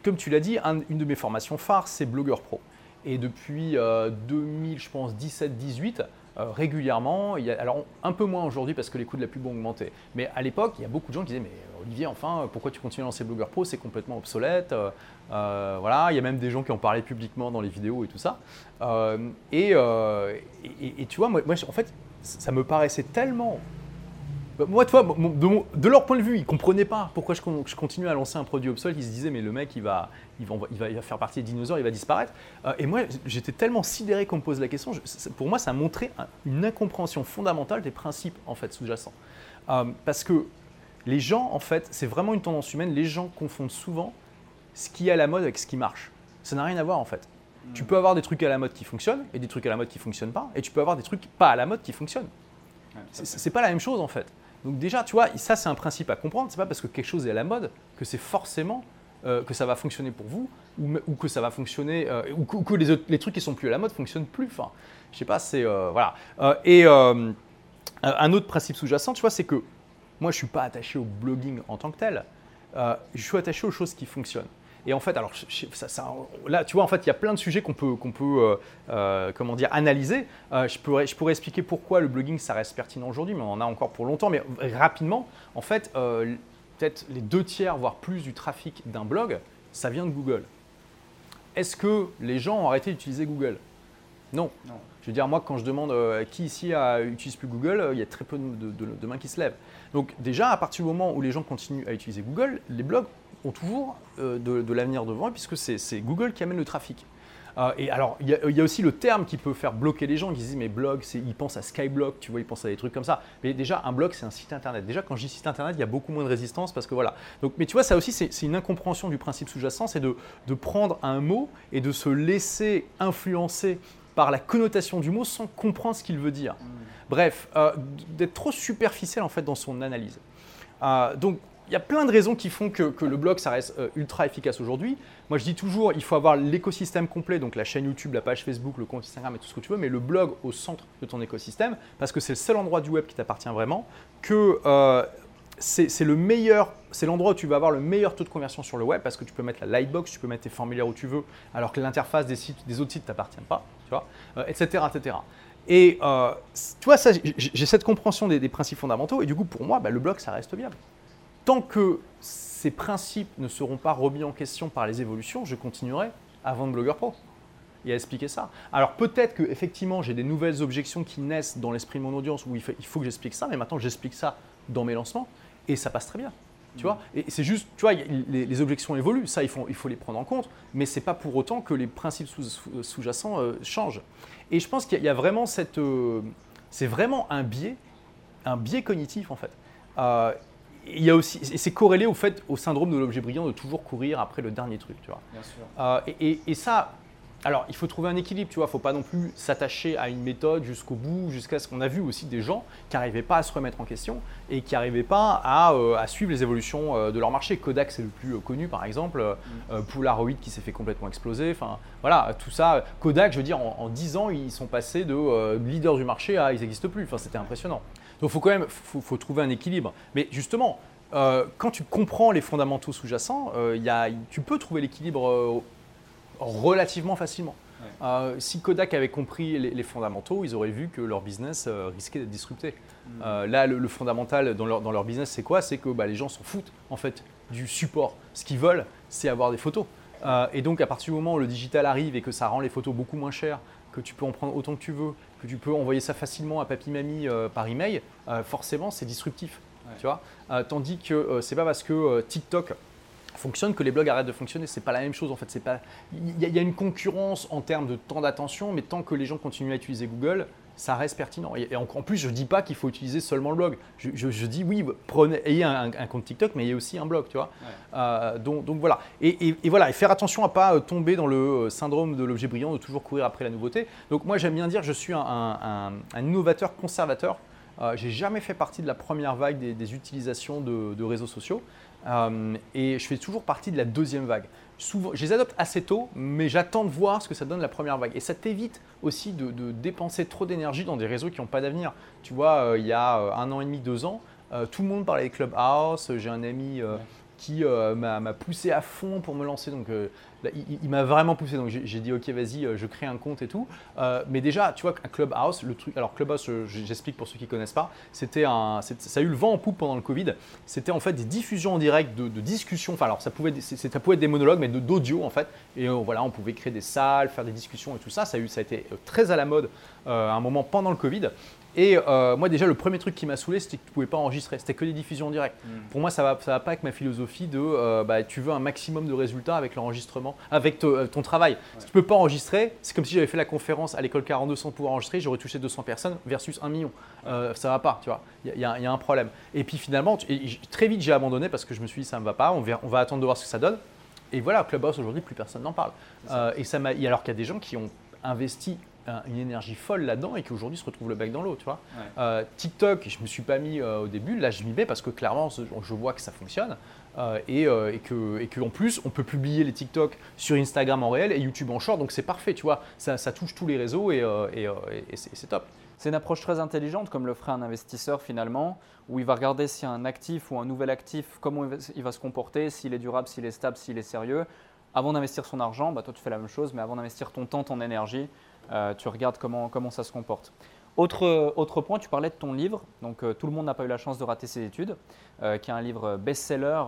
Comme tu l'as dit, une de mes formations phares, c'est Blogueur Pro. Et depuis 2000, euh, je pense, 17-18, euh, régulièrement. Il alors un peu moins aujourd'hui parce que les coûts de la pub ont augmenté. Mais à l'époque, il y a beaucoup de gens qui disaient mais Olivier, enfin, pourquoi tu continues à lancer Blogueur Pro? C'est complètement obsolète. Euh, voilà, il y a même des gens qui ont parlé publiquement dans les vidéos et tout ça. Et, tu vois, moi, en fait, ça me paraissait tellement bah, moi, toi, de, leur point de vue, ils ne comprenaient pas pourquoi je, je continue à lancer un produit obsolète. Ils se disaient, mais le mec, il va, il va, il va, faire partie des dinosaures, il va disparaître. Euh, et moi, j'étais tellement sidéré qu'on me pose la question. pour moi, ça montrait une incompréhension fondamentale des principes en fait sous-jacents. Euh, parce que les gens, en fait, c'est vraiment une tendance humaine. Les gens confondent souvent ce qui est à la mode avec ce qui marche. Ça n'a rien à voir en fait. Tu peux avoir des trucs à la mode qui fonctionnent et des trucs à la mode qui fonctionnent pas, et tu peux avoir des trucs pas à la mode qui fonctionnent. C'est pas la même chose en fait. Donc déjà, tu vois, ça c'est un principe à comprendre. C'est pas parce que quelque chose est à la mode que c'est forcément euh, que ça va fonctionner pour vous ou, que ça va fonctionner euh, ou, que, les, trucs qui sont plus à la mode fonctionnent plus. Enfin, je sais pas, c'est euh, voilà. et un autre principe sous-jacent, tu vois, c'est que moi je suis pas attaché au blogging en tant que tel. je suis attaché aux choses qui fonctionnent. Et en fait, alors ça, là, tu vois, en fait, il y a plein de sujets qu'on peut, qu'on peut euh, euh, comment dire, analyser. Euh, je, pourrais, je pourrais expliquer pourquoi le blogging, ça reste pertinent aujourd'hui, mais on en a encore pour longtemps. Mais rapidement, en fait, peut-être les deux tiers, voire plus du trafic d'un blog, ça vient de Google. Est-ce que les gens ont arrêté d'utiliser Google? Non. Je veux dire, moi, quand je demande qui ici n'utilise plus Google, il y a très peu de, de, mains qui se lèvent. Donc déjà, à partir du moment où les gens continuent à utiliser Google, les blogs ont toujours euh, de, l'avenir devant, puisque c'est Google qui amène le trafic. Euh, et alors, il y, a aussi le terme qui peut faire bloquer les gens, qui disent mais blog, ils pensent à Skyblock, tu vois, ils pensent à des trucs comme ça. Mais déjà, un blog, c'est un site internet. Déjà, quand je dis site internet, il y a beaucoup moins de résistance parce que voilà. Donc, mais tu vois, ça aussi, c'est une incompréhension du principe sous-jacent, c'est de, de, prendre un mot et de se laisser influencer par la connotation du mot sans comprendre ce qu'il veut dire. Mmh. Bref, euh, d'être trop superficiel en fait dans son analyse. donc, il y a plein de raisons qui font que, le blog, ça reste euh, ultra efficace aujourd'hui. Moi, je dis toujours, il faut avoir l'écosystème complet, donc la chaîne YouTube, la page Facebook, le compte Instagram et tout ce que tu veux, mais le blog au centre de ton écosystème, parce que c'est le seul endroit du web qui t'appartient vraiment, que euh, c'est le meilleur, c'est l'endroit où tu vas avoir le meilleur taux de conversion sur le web, parce que tu peux mettre la lightbox, tu peux mettre tes formulaires où tu veux, alors que l'interface des, sites, des autres sites ne t'appartient pas, tu vois, etc., euh, etc. Et tu vois, j'ai cette compréhension des, principes fondamentaux, et du coup, pour moi, bah, le blog, ça reste viable tant que ces principes ne seront pas remis en question par les évolutions, je continuerai à vendre Blogueur Pro et à expliquer ça. Alors peut-être que effectivement j'ai des nouvelles objections qui naissent dans l'esprit de mon audience où il faut, que j'explique ça, mais maintenant j'explique ça dans mes lancements et ça passe très bien. Tu vois et c'est juste, tu vois, les, objections évoluent, ça il faut, il faut les prendre en compte, mais ce n'est pas pour autant que les principes sous-jacents euh, changent. Et je pense qu'il y, a vraiment cette, euh, c'est vraiment un biais, un biais cognitif en fait. Euh, il y a aussi, et c'est corrélé au fait, au syndrome de l'objet brillant de toujours courir après le dernier truc, tu vois. Bien sûr. Euh, et, ça, alors il faut trouver un équilibre, tu vois. Faut pas non plus s'attacher à une méthode jusqu'au bout, jusqu'à ce qu'on a vu aussi des gens qui n'arrivaient pas à se remettre en question et qui n'arrivaient pas à, euh, à, suivre les évolutions euh, de leur marché. Kodak, c'est le plus connu, par exemple. Mm. Polaroid qui s'est fait complètement exploser. Enfin, voilà, tout ça. Kodak, je veux dire, en, en 10 ans, ils sont passés de leader du marché à ils n'existent plus. Enfin, c'était impressionnant. Donc, faut quand même, faut, trouver un équilibre. Mais justement, euh, quand tu comprends les fondamentaux sous-jacents, euh, tu peux trouver l'équilibre euh, relativement facilement. si Kodak avait compris les, fondamentaux, ils auraient vu que leur business risquait d'être disrupté. Mm. là, le, fondamental dans leur, dans leur business, c'est quoi? C'est que bah, les gens s'en foutent en fait du support. Ce qu'ils veulent, c'est avoir des photos. et donc, à partir du moment où le digital arrive et que ça rend les photos beaucoup moins chères, que tu peux en prendre autant que tu veux, que tu peux envoyer ça facilement à papy mamie euh, par email, euh, forcément c'est disruptif. Tu vois euh, Tandis que c'est pas parce que TikTok fonctionne que les blogs arrêtent de fonctionner. C'est pas la même chose en fait. C'est pas. Il y, a une concurrence en termes de temps d'attention, mais tant que les gens continuent à utiliser Google, ça reste pertinent. Et, en, plus, je ne dis pas qu'il faut utiliser seulement le blog. Je, dis oui, prenez, ayez un, compte TikTok, mais ayez aussi un blog, tu vois. Euh, donc, voilà. Et, voilà, et faire attention à pas euh, tomber dans le euh, syndrome de l'objet brillant, de toujours courir après la nouveauté. Donc moi, j'aime bien dire, je suis un, innovateur conservateur. Euh, j'ai jamais fait partie de la première vague des, utilisations de, réseaux sociaux. et je fais toujours partie de la deuxième vague souvent, je les adopte assez tôt, mais j'attends de voir ce que ça donne la première vague. Et ça t'évite aussi de, dépenser trop d'énergie dans des réseaux qui n'ont pas d'avenir. Tu vois, euh, il y a euh, un an et demi, deux ans, euh, tout le monde parlait des Clubhouse. J'ai un ami qui m'a poussé à fond pour me lancer. Donc, il, m'a vraiment poussé. Donc, j'ai dit, ok, vas-y, je crée un compte et tout. mais déjà, tu vois, un Clubhouse, le truc. Alors, Clubhouse, j'explique pour ceux qui ne connaissent pas, c'était un, ça a eu le vent en poupe pendant le Covid. C'était en fait des diffusions en direct de, discussions. Enfin, alors, ça pouvait, ça pouvait être des monologues, mais d'audio en fait. Et voilà, on pouvait créer des salles, faire des discussions et tout ça. Ça a, eu, ça a été très à la mode à un moment pendant le Covid. Et euh, moi, déjà, le premier truc qui m'a saoulé, c'était que tu ne pouvais pas enregistrer. C'était que des diffusions en direct. Mm. Pour moi, ça ne va, ça va pas avec ma philosophie de euh, bah, tu veux un maximum de résultats avec l'enregistrement, avec euh, ton travail. Si tu ne peux pas enregistrer, c'est comme si j'avais fait la conférence à l'école 42 sans pouvoir enregistrer, j'aurais touché 200 personnes versus 1 million. ça va pas, tu vois. Il y, a un problème. Et puis finalement, très vite, j'ai abandonné parce que je me suis dit ça ne va pas, on va, on va attendre de voir ce que ça donne. Et voilà, Clubhouse aujourd'hui, plus personne n'en parle. et ça m'a, alors qu'il y a des gens qui ont investi une énergie folle là-dedans et qui aujourd'hui se retrouve le bec dans l'eau, tu vois. Euh, TikTok, je me suis pas mis euh, au début, là je m'y mets parce que clairement je vois que ça fonctionne euh, et, et, que, et qu'en plus on peut publier les TikTok sur Instagram en réel et YouTube en short, donc c'est parfait, tu vois. Ça, ça, touche tous les réseaux et, et, c'est top. C'est une approche très intelligente, comme le ferait un investisseur finalement, où il va regarder a un actif ou un nouvel actif, comment il va se comporter, s'il est durable, s'il est stable, s'il est sérieux. Avant d'investir son argent, bah toi tu fais la même chose, mais avant d'investir ton temps, ton énergie, euh, tu regardes comment, comment ça se comporte. Autre, autre point, tu parlais de ton livre, donc euh, Tout le monde n'a pas eu la chance de rater ses études, euh, qui est un livre best-seller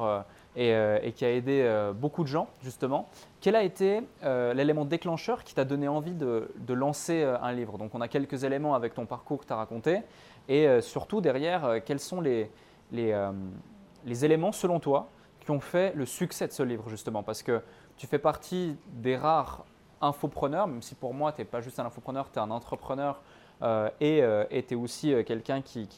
et, qui a aidé beaucoup de gens, justement. Quel a été l'élément déclencheur qui t'a donné envie de, de, lancer un livre? Donc on a quelques éléments avec ton parcours que tu as raconté, et surtout derrière, quels sont les, les, les éléments, selon toi, qui ont fait le succès de ce livre, justement? Parce que tu fais partie des rares infopreneur, même si pour moi, tu n'es pas juste un infopreneur, tu es un entrepreneur euh, et euh, tu es aussi euh, quelqu'un qui,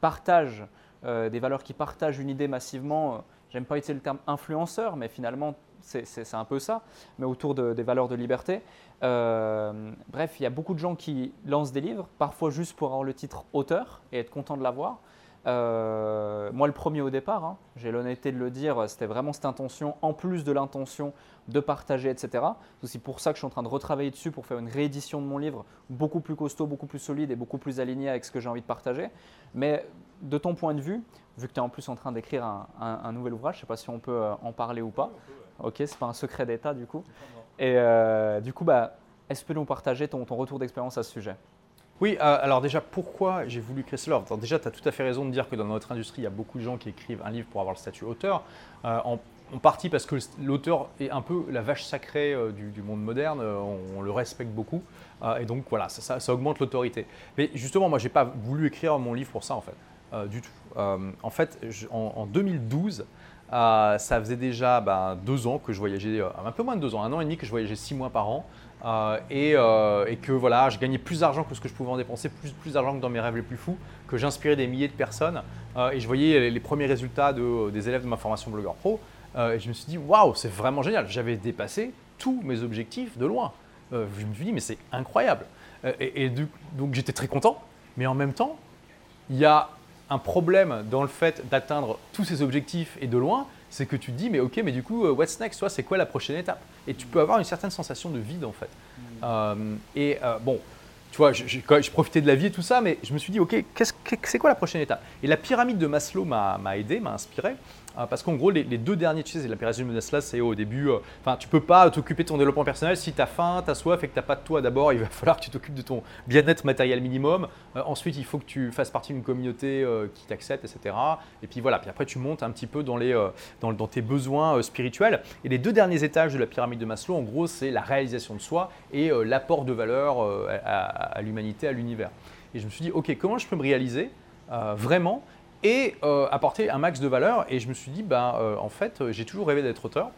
partage des valeurs, qui partage une idée massivement. J'aime pas utiliser le terme influenceur, mais finalement, c'est un peu ça, mais autour de, des valeurs de liberté. bref, il y a beaucoup de gens qui lancent des livres, parfois juste pour avoir le titre auteur et être content de l'avoir. Euh, moi, le premier au départ, hein, j'ai l'honnêteté de le dire, c'était vraiment cette intention, en plus de l'intention de partager, etc. C'est aussi pour ça que je suis en train de retravailler dessus pour faire une réédition de mon livre beaucoup plus costaud, beaucoup plus solide et beaucoup plus aligné avec ce que j'ai envie de partager. Mais de ton point de vue, vu que tu es en plus en train d'écrire un, nouvel ouvrage, je ne sais pas si on peut euh, en parler ou pas. Ok, c'est pas un secret d'État du coup. Et euh, du coup, bah, est-ce que tu peux nous partager ton retour d'expérience à ce sujet? Oui, euh, alors déjà, pourquoi j'ai voulu créer cela Déjà, tu as tout à fait raison de dire que dans notre industrie, il y a beaucoup de gens qui écrivent un livre pour avoir le statut auteur. Euh, en, partie parce que l'auteur est un peu la vache sacrée euh, du, monde moderne, on, le respecte beaucoup. et donc voilà, ça, augmente l'autorité. Mais justement, moi, je n'ai pas voulu écrire mon livre pour ça, en fait. du tout. en fait, en, 2012, ça faisait déjà ben, deux ans que je voyageais, un peu moins de deux ans, un an et demi que je voyageais six mois par an. Euh, euh, et, que voilà, je gagnais plus d'argent que ce que je pouvais en dépenser, plus, d'argent que dans mes rêves les plus fous, que j'inspirais des milliers de personnes euh, et je voyais les, premiers résultats de, des élèves de ma formation blogueur pro et je me suis dit waouh, c'est vraiment génial. J'avais dépassé tous mes objectifs de loin. je me suis dit mais c'est incroyable. et, donc j'étais très content, mais en même temps, il y a un problème dans le fait d'atteindre tous ces objectifs et de loin, c'est que tu te dis, mais ok, mais du coup, euh, what's next Toi, c'est quoi la prochaine étape? Et tu peux avoir une certaine sensation de vide, en fait. Mm. Euh, et euh, bon, tu vois, je, je, profitais de la vie et tout ça, mais je me suis dit, ok, c'est quoi la prochaine étape? Et la pyramide de Maslow m'a aidé, m'a inspiré. Ah, parce qu'en gros, les, deux derniers, tu sais, la pyramide de Maslow, c'est au début, euh, enfin, tu peux pas t'occuper de ton développement personnel si tu as faim, tu as soif et que tu pas de toi d'abord. Il va (laughs) falloir que tu t'occupes de ton bien-être matériel minimum. Euh, ensuite, il faut que tu fasses partie d'une communauté euh, qui t'accepte, etc. Et puis voilà, puis après, tu montes un petit peu dans, les, dans, tes besoins spirituels. Et les deux derniers étages de la pyramide de Maslow, en gros, c'est la réalisation de soi et l'apport de valeur à l'humanité, à l'univers. Et je me suis dit, ok, comment je peux me réaliser vraiment et euh, apporter un max de valeur. Et je me suis dit, euh, en fait, euh, j'ai toujours rêvé d'être auteur.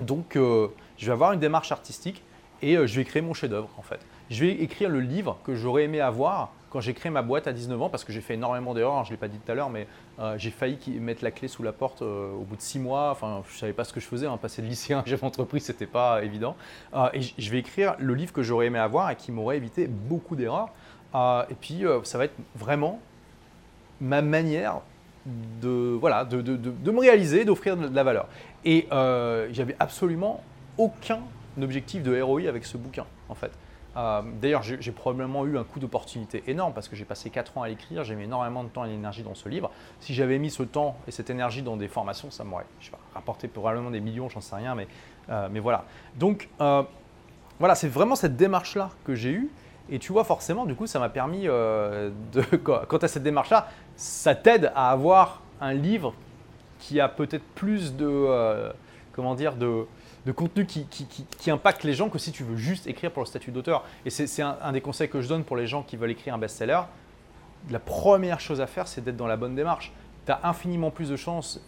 Donc, je vais avoir une démarche artistique et je vais créer mon chef-d'œuvre, en fait. Je vais écrire le livre que j'aurais aimé avoir quand j'ai créé ma boîte à 19 ans, parce que j'ai fait énormément d'erreurs, je ne l'ai pas dit tout à l'heure, mais j'ai failli mettre la clé sous la porte au bout de 6 mois. Enfin, je ne savais pas ce que je faisais, hein, passer de lycéen à chef d'entreprise, ce n'était pas évident. et je vais écrire le livre que j'aurais aimé avoir et qui m'aurait évité beaucoup d'erreurs. et puis, ça va être vraiment ma manière de, voilà, de, de, de, me réaliser, d'offrir de la valeur. Et euh, j'avais absolument aucun objectif de ROI avec ce bouquin, en fait. Euh, d'ailleurs, j'ai probablement eu un coup d'opportunité énorme parce que j'ai passé 4 ans à l'écrire, j'ai mis énormément de temps et d'énergie dans ce livre. Si j'avais mis ce temps et cette énergie dans des formations, ça m'aurait rapporté probablement des millions, j'en sais rien, mais, euh, mais voilà. Donc, voilà, c'est vraiment cette démarche-là que j'ai eue. Et tu vois, forcément, du coup, ça m'a permis de. (laughs) Quant à cette démarche-là, ça t'aide à avoir un livre qui a peut-être plus de. comment dire de de contenu qui, qui, impacte les gens que si tu veux juste écrire pour le statut d'auteur. Et c'est un, des conseils que je donne pour les gens qui veulent écrire un best-seller. La première chose à faire, c'est d'être dans la bonne démarche. Tu as infiniment plus de chances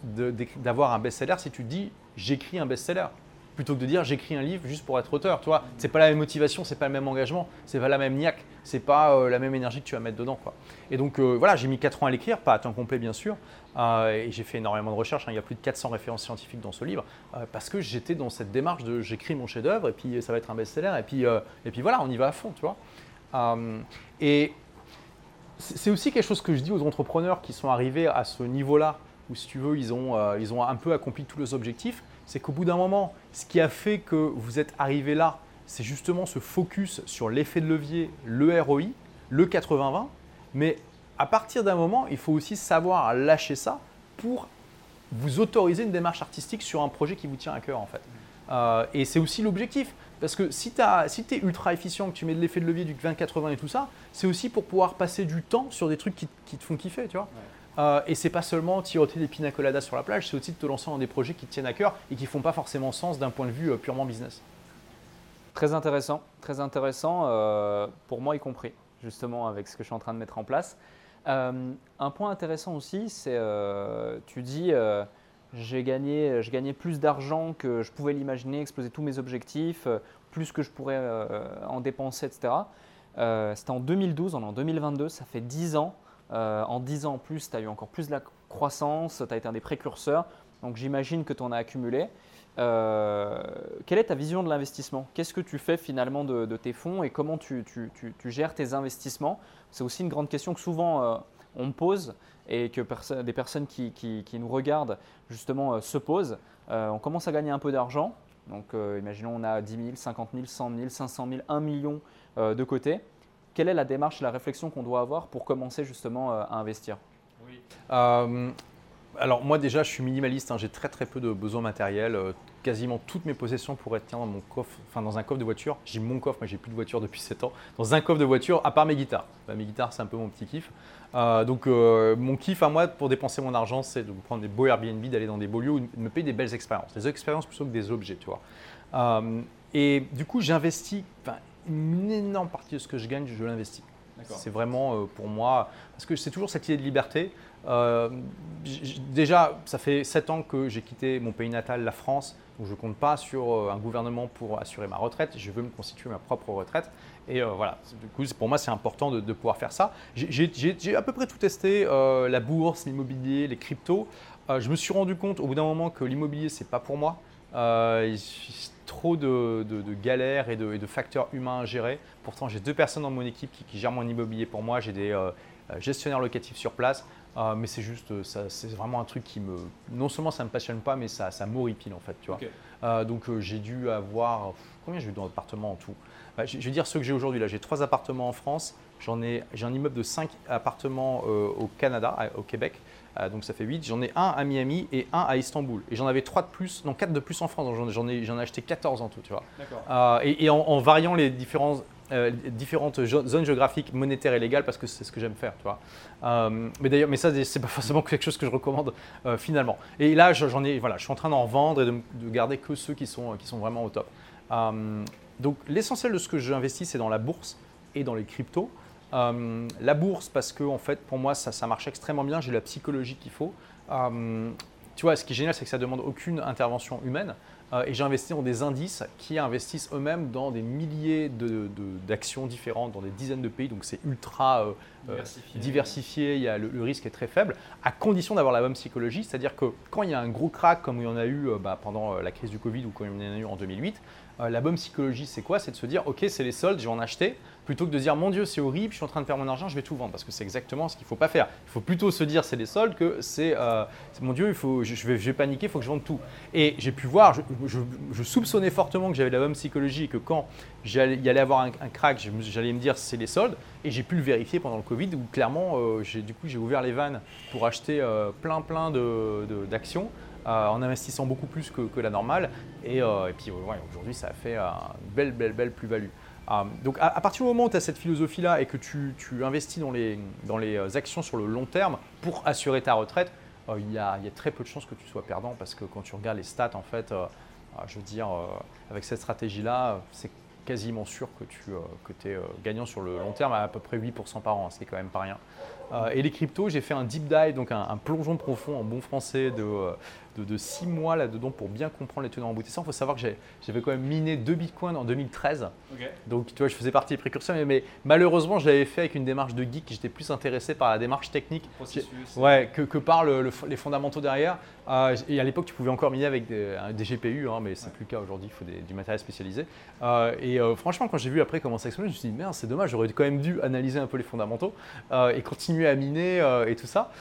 d'avoir un best-seller si tu dis j'écris un best-seller plutôt que de dire j'écris un livre juste pour être auteur. Tu vois, c'est pas la même motivation, c'est pas le même engagement, c'est pas la même niaque, c'est pas euh, la même énergie que tu vas mettre dedans. Quoi. Et donc euh, voilà, j'ai mis 4 ans à l'écrire, pas à temps complet bien sûr, euh, et j'ai fait énormément de recherches. Hein. il y a plus de 400 références scientifiques dans ce livre parce que j'étais dans cette démarche de j'écris mon chef-d'œuvre et puis ça va être un best-seller et puis et puis voilà, on y va à fond, tu vois. et c'est aussi quelque chose que je dis aux entrepreneurs qui sont arrivés à ce niveau-là où si tu veux ils ont ils ont un peu accompli tous leurs objectifs c'est qu'au bout d'un moment, ce qui a fait que vous êtes arrivé là, c'est justement ce focus sur l'effet de levier, le ROI, le 80-20. Mais à partir d'un moment, il faut aussi savoir lâcher ça pour vous autoriser une démarche artistique sur un projet qui vous tient à cœur en fait. Euh, et c'est aussi l'objectif. Parce que si tu es ultra efficient, que tu mets de l'effet de levier du 20-80 et tout ça, c'est aussi pour pouvoir passer du temps sur des trucs qui, te font kiffer, tu vois. Euh, et c'est pas seulement tiroter des pina coladas sur la plage, c'est aussi te lancer dans des projets qui te tiennent à cœur et qui font pas forcément sens d'un point de vue euh, purement business. Très intéressant, très intéressant, euh, pour moi y compris, justement avec ce que je suis en train de mettre en place. un point intéressant aussi, c'est, tu dis, j'ai gagné, je plus d'argent que je pouvais l'imaginer, exploser tous mes objectifs, plus que je pourrais en dépenser, etc. C'était en 2012, on est en 2022, ça fait 10 ans euh, en 10 ans en plus, tu as eu encore plus de la croissance, tu as été un des précurseurs, donc j'imagine que tu en as accumulé. Euh, quelle est ta vision de l'investissement? Qu'est-ce que tu fais finalement de, tes fonds? Et comment tu, gères tes investissements? C'est aussi une grande question que souvent euh, on me pose et que des personnes qui, nous regardent justement se posent. on commence à gagner un peu d'argent, donc imaginons on a 10 000, 50 000, 100 000, 500 000, 1 million de côté quelle est la démarche, la réflexion qu'on doit avoir pour commencer justement euh, à investir? Oui. Euh, alors moi déjà je suis minimaliste, hein. j'ai très très peu de besoins matériels. Euh, quasiment toutes mes possessions pourraient être dans mon coffre, enfin dans un coffre de voiture. J'ai mon coffre, mais j'ai plus de voiture depuis 7 ans. Dans un coffre de voiture, à part mes guitares. Bah, mes guitares c'est un peu mon petit kiff. donc mon kiff à moi pour dépenser mon argent, c'est de prendre des beaux Airbnb, d'aller dans des beaux lieux, de me payer des belles expériences. Des expériences plutôt que des objets, tu vois. et du coup j'investis une énorme partie de ce que je gagne, je l'investis. C'est vraiment euh, pour moi, parce que c'est toujours cette idée de liberté. Euh, déjà, ça fait 7 ans que j'ai quitté mon pays natal, la France, donc je ne compte pas sur euh, un gouvernement pour assurer ma retraite. Je veux me constituer ma propre retraite. Et voilà, du coup, pour moi, c'est important de, pouvoir faire ça. J'ai à peu près tout testé, la bourse, l'immobilier, les cryptos. je me suis rendu compte au bout d'un moment que l'immobilier, c'est pas pour moi trop de, galères et de, facteurs humains à gérer. Pourtant, j'ai deux personnes dans mon équipe qui, gèrent mon immobilier pour moi. J'ai des euh, euh, gestionnaires locatifs sur place. Euh, mais c'est juste, c'est vraiment un truc qui me. Non seulement ça ne me passionne pas, mais ça, ça m'horripile en fait. Tu vois. donc j'ai dû avoir. Combien j'ai eu d'appartements en tout? Bah, je, vais dire ceux que j'ai aujourd'hui. Là, j'ai trois appartements en France. J'en ai, j'ai un immeuble de cinq appartements au Canada, au Québec. Euh, donc ça fait 8. J'en ai un à Miami et un à Istanbul. Et j'en avais 3 de plus, non 4 de plus en France. J'en ai, ai, acheté 14 en tout, tu vois. Euh, et, en, variant les différents, euh, différentes zones géographiques monétaires et légales parce que c'est ce que j'aime faire, tu vois. mais d'ailleurs, mais ça, c'est pas forcément quelque chose que je recommande finalement. Et là, j'en ai, voilà, je suis en train d'en vendre et de, de, garder que ceux qui sont, qui sont vraiment au top. donc l'essentiel de ce que j'investis, c'est dans la bourse et dans les cryptos. Euh, la bourse, parce que en fait, pour moi, ça, marche extrêmement bien. J'ai la psychologie qu'il faut. Euh, tu vois, ce qui est génial, c'est que ça demande aucune intervention humaine. Euh, et j'ai investi dans des indices qui investissent eux-mêmes dans des milliers d'actions différentes dans des dizaines de pays. Donc c'est ultra diversifié. Il y a, le, risque est très faible, à condition d'avoir la bonne psychologie. C'est-à-dire que quand il y a un gros crack, comme il y en a eu bah, pendant la crise du Covid ou comme il y en a eu en 2008, la bonne psychologie, c'est quoi? C'est de se dire, ok, c'est les soldes, je vais en acheter plutôt que de dire mon Dieu, c'est horrible, je suis en train de perdre mon argent, je vais tout vendre. Parce que c'est exactement ce qu'il ne faut pas faire. Il faut plutôt se dire c'est les soldes que c'est euh, mon Dieu, il faut, je, vais, je, vais, paniquer, il faut que je vende tout. Et j'ai pu voir, je, soupçonnais fortement que j'avais la même psychologie et que quand il y allait avoir un, crack, j'allais me dire c'est les soldes. Et j'ai pu le vérifier pendant le Covid où clairement, euh, du coup, j'ai ouvert les vannes pour acheter euh, plein plein d'actions. De, en investissant beaucoup plus que, la normale. Et, puis aujourd'hui, ça a fait une belle, belle, belle plus-value. donc à, partir du moment où tu as cette philosophie-là et que tu, tu investis dans les, dans les actions sur le long terme pour assurer ta retraite, euh, il y, a, très peu de chances que tu sois perdant parce que quand tu regardes les stats, en fait, euh, euh, je veux dire, avec cette stratégie-là, c'est quasiment sûr que tu que es gagnant sur le long terme à à peu près 8% par an, ce quand même pas rien. Et les cryptos, j'ai fait un deep dive, donc un, plongeon profond en bon français de, de, six mois là-dedans pour bien comprendre les tenants aboutissants. Il faut savoir que j'avais quand même miné deux bitcoins en 2013. Donc, tu vois, je faisais partie des précurseurs, mais, malheureusement, je l'avais fait avec une démarche de geek. J'étais plus intéressé par la démarche technique ouais, que, que par les fondamentaux derrière. Euh, et à l'époque, tu pouvais encore miner avec des, GPU, hein, mais c'est plus le cas aujourd'hui. Il faut du matériel spécialisé. Euh, et euh, franchement, quand j'ai vu après comment ça explose, je me suis dit, merde, c'est dommage, j'aurais quand même dû analyser un peu les fondamentaux et continuer à miner et tout ça.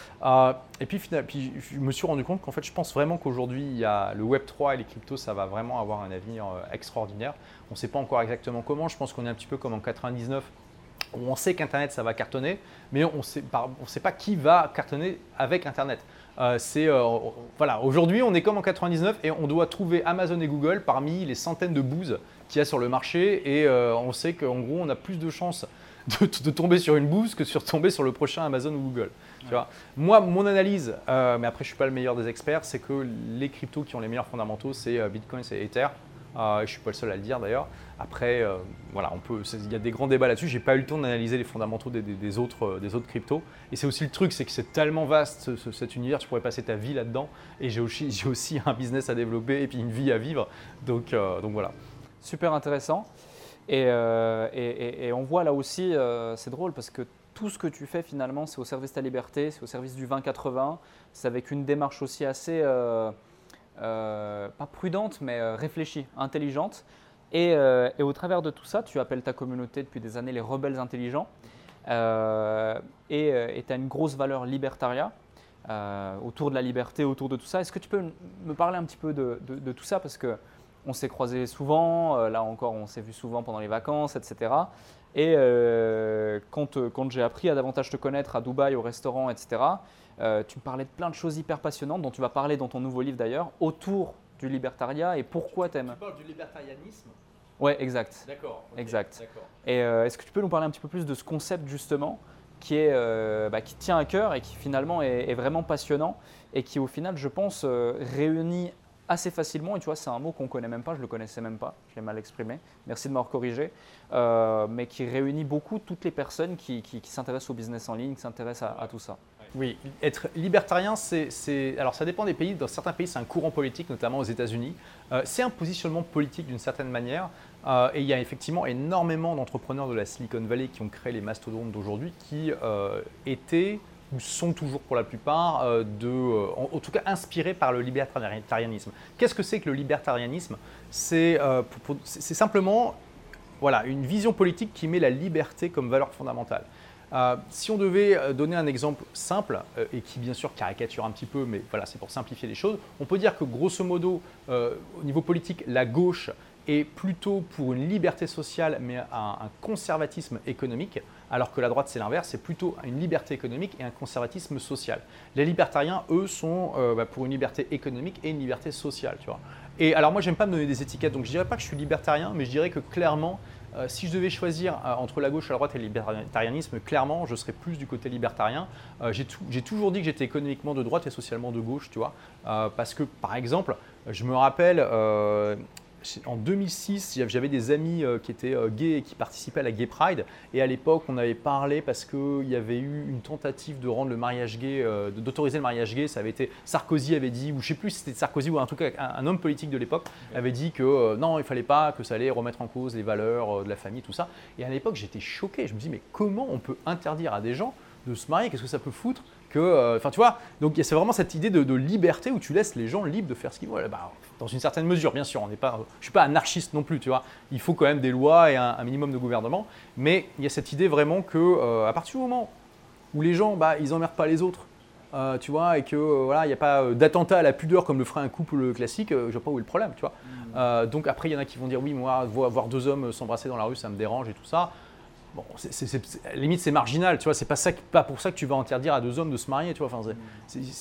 et puis, puis, je me suis rendu compte qu'en fait, je pense vraiment qu'aujourd'hui, il y a le Web 3 et les cryptos, ça va vraiment avoir un avenir euh, extraordinaire. On ne sait pas encore exactement comment. Je pense qu'on est un petit peu comme en 99 où on sait qu'Internet, ça va cartonner, mais on ne sait, sait, pas qui va cartonner avec Internet. Euh, c'est euh, voilà, aujourd'hui, on est comme en 99 et on doit trouver Amazon et Google parmi les centaines de bouses qu'il y a sur le marché et on sait qu'en gros, on a plus de chances (laughs) de, tomber sur une bouse que sur tomber sur le prochain Amazon ou Google. Tu vois Moi, mon analyse, euh, mais après je suis pas le meilleur des experts, c'est que les cryptos qui ont les meilleurs fondamentaux, c'est euh, Bitcoin, c'est Ether. Euh, je ne suis pas le seul à le dire d'ailleurs. Après, voilà, on peut, il y a des grands débats là-dessus. J'ai pas eu le temps d'analyser les fondamentaux des, autres, des autres cryptos. Et c'est aussi le truc, c'est que c'est tellement vaste cet univers, tu pourrais passer ta vie là-dedans. Et j'ai aussi, aussi un business à développer et puis une vie à vivre. Donc, donc voilà. Super intéressant. Euh, et, on voit là aussi, euh, c'est drôle parce que tout ce que tu fais finalement, c'est au service de ta liberté, c'est au service du 20-80, c'est avec une démarche aussi assez, euh, pas prudente, mais réfléchie, intelligente. Et, au travers de tout ça, tu appelles ta communauté depuis des années les rebelles intelligents. et tu as une grosse valeur libertaria. autour de la liberté, autour de tout ça. Est-ce que tu peux me parler un petit peu de, de tout ça? Parce que on s'est croisés souvent, euh, là encore on s'est vu souvent pendant les vacances, etc. Et euh, quand, euh, quand j'ai appris à davantage te connaître à Dubaï, au restaurant, etc., tu me parlais de plein de choses hyper passionnantes dont tu vas parler dans ton nouveau livre d'ailleurs, autour du libertariat et pourquoi tu aimes. Tu parles du libertarianisme Ouais, exact. D'accord. exact. Et est-ce que tu peux nous parler un petit peu plus de ce concept justement qui, est, bah, qui tient à cœur et qui finalement est, est, vraiment passionnant et qui au final, je pense, réunit assez facilement. Et tu vois, c'est un mot qu'on ne connaît même pas, je ne le connaissais même pas, je l'ai mal exprimé. Merci de m'avoir corrigé. Euh, mais qui réunit beaucoup toutes les personnes qui, s'intéressent au business en ligne, qui s'intéressent à, tout ça. Oui, être libertarien, c'est. Alors, ça dépend des pays. Dans certains pays, c'est un courant politique, notamment aux États-Unis. Euh, c'est un positionnement politique d'une certaine manière. Euh, et il y a effectivement énormément d'entrepreneurs de la Silicon Valley qui ont créé les mastodontes d'aujourd'hui qui étaient sont toujours pour la plupart, euh, de, euh, en, tout cas inspirés par le libertarianisme. Qu'est-ce que c'est que le libertarianisme? Euh, C'est simplement voilà, une vision politique qui met la liberté comme valeur fondamentale. si on devait donner un exemple simple, et qui bien sûr caricature un petit peu, mais voilà, c'est pour simplifier les choses, on peut dire que grosso modo, au niveau politique, la gauche est plutôt pour une liberté sociale, mais un conservatisme économique alors que la droite, c'est l'inverse, c'est plutôt une liberté économique et un conservatisme social. Les libertariens, eux, sont euh, bah, pour une liberté économique et une liberté sociale. Tu vois. Et alors moi, j'aime pas me donner des étiquettes, donc je dirais pas que je suis libertarien, mais je dirais que clairement, euh, si je devais choisir euh, entre la gauche, la droite et le libertarianisme, clairement, je serais plus du côté libertarien. J'ai toujours dit que j'étais économiquement de droite et socialement de gauche, tu vois, parce que par exemple, je me rappelle, en 2006, j'avais des amis euh, qui étaient euh, gays et qui participaient à la Gay Pride. Et à l'époque, on avait parlé parce qu'il y avait eu une tentative de rendre le mariage gay, euh, d'autoriser le mariage gay. Ça avait été Sarkozy avait dit, ou je sais plus si c'était Sarkozy ou en tout cas un, homme politique de l'époque avait dit que non, il fallait pas, que ça allait remettre en cause les valeurs de la famille, tout ça. Et à l'époque, j'étais choqué. Je me dis mais comment on peut interdire à des gens de se marier? Qu'est-ce que ça peut foutre que, enfin tu vois, donc c'est vraiment cette idée de, liberté où tu laisses les gens libres de faire ce qu'ils veulent. Bah, dans une certaine mesure, bien sûr. On n'est pas, je ne suis pas anarchiste non plus, tu vois. Il faut quand même des lois et un, minimum de gouvernement. Mais il y a cette idée vraiment que, euh, à partir du moment où les gens, bah, ils emmerdent pas les autres, euh, tu vois, et que voilà, il n'y a pas d'attentat à la pudeur comme le ferait un couple classique, je vois pas où est le problème, tu vois. Mm. donc après, il y en a qui vont dire oui, moi, voir deux hommes s'embrasser dans la rue, ça me dérange et tout ça. Bon, limite c'est marginal, tu vois, c'est pas, pas pour ça que tu vas interdire à deux hommes de se marier, tu vois.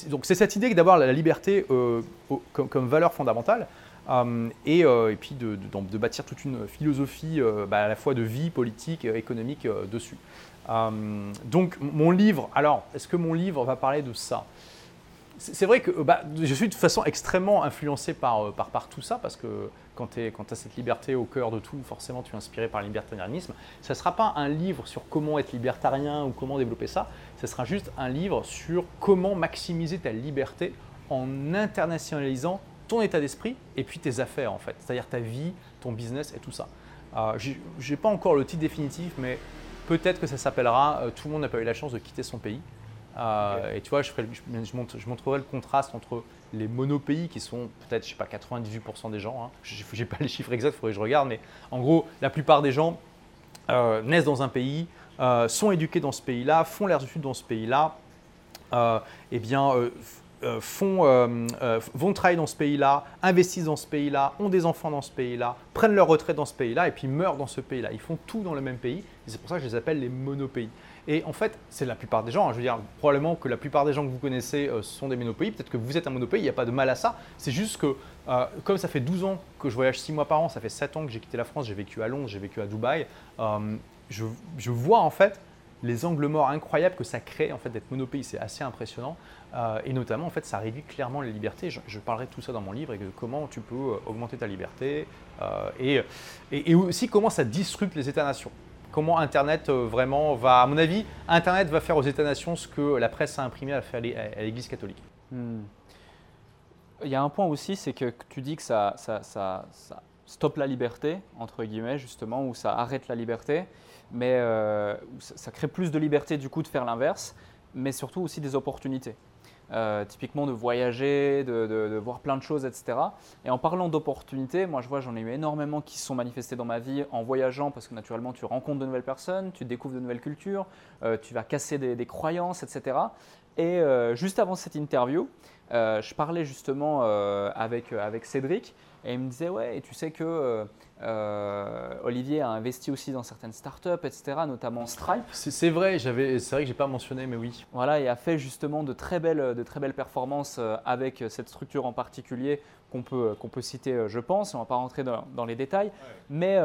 Donc c'est cette idée d'avoir la liberté comme, valeur fondamentale. Euh, et, euh, et, puis de, bâtir toute une philosophie euh, bah, à la fois de vie politique, économique dessus. donc mon livre, alors est-ce que mon livre va parler de ça? C'est vrai que bah, je suis de façon extrêmement influencé par, par, par tout ça, parce que quand tu as cette liberté au cœur de tout, forcément tu es inspiré par le libertarianisme. Ce ne sera pas un livre sur comment être libertarien ou comment développer ça, ce sera juste un livre sur comment maximiser ta liberté en internationalisant ton état d'esprit et puis tes affaires en fait, c'est-à-dire ta vie, ton business et tout ça. Euh, je n'ai pas encore le titre définitif, mais peut-être que ça s'appellera euh, Tout le monde n'a pas eu la chance de quitter son pays. Euh, et tu vois, je, je, montrerai le contraste entre les monopays qui sont peut-être, je sais pas, 98% des gens. Hein. Je n'ai pas les chiffres exacts, il faudrait que je regarde, mais en gros, la plupart des gens naissent dans un pays, sont éduqués dans ce pays-là, font leurs études dans ce pays-là, et bien euh, font, euh, euh, vont travailler dans ce pays-là, investissent dans ce pays-là, ont des enfants dans ce pays-là, prennent leur retraite dans ce pays-là et puis meurent dans ce pays-là. Ils font tout dans le même pays. c'est pour ça que je les appelle les monopays. Et en fait, c'est la plupart des gens. Hein. je veux dire, probablement que la plupart des gens que vous connaissez sont des monopays. Peut-être que vous êtes un monopays, il n'y a pas de mal à ça. C'est juste que, comme ça fait 12 ans que je voyage 6 mois par an, ça fait 7 ans que j'ai quitté la France, j'ai vécu à Londres, j'ai vécu à Dubaï, je, je vois en fait les angles morts incroyables que ça crée en fait d'être monopays, c'est assez impressionnant. Euh, et notamment, en fait, ça réduit clairement les libertés. Je, parlerai de tout ça dans mon livre et de comment tu peux euh, augmenter ta liberté euh, et, et, aussi comment ça disrupte les États-nations. Comment Internet vraiment va, à mon avis, Internet va faire aux États-nations ce que la presse a imprimé à l'Église catholique. Hmm. Il y a un point aussi, c'est que tu dis que ça, stoppe la liberté, entre guillemets, justement, ou ça arrête la liberté, mais ça crée plus de liberté du coup de faire l'inverse, mais surtout aussi des opportunités. Euh, typiquement de voyager, de, voir plein de choses, etc. Et en parlant d'opportunités, moi je vois, j'en ai eu énormément qui se sont manifestés dans ma vie en voyageant parce que naturellement tu rencontres de nouvelles personnes, tu découvres de nouvelles cultures, euh, tu vas casser des, croyances, etc. Et euh, juste avant cette interview, je parlais justement avec, avec Cédric et il me disait Ouais, et tu sais que euh, Olivier a investi aussi dans certaines startups, etc., notamment Stripe. C'est vrai, c'est vrai que j'ai pas mentionné, mais oui. Voilà, et a fait justement de très belles, de très belles performances euh, avec cette structure en particulier qu'on peut, qu'on peut citer, euh, je pense. On ne va pas rentrer dans, les détails. Mais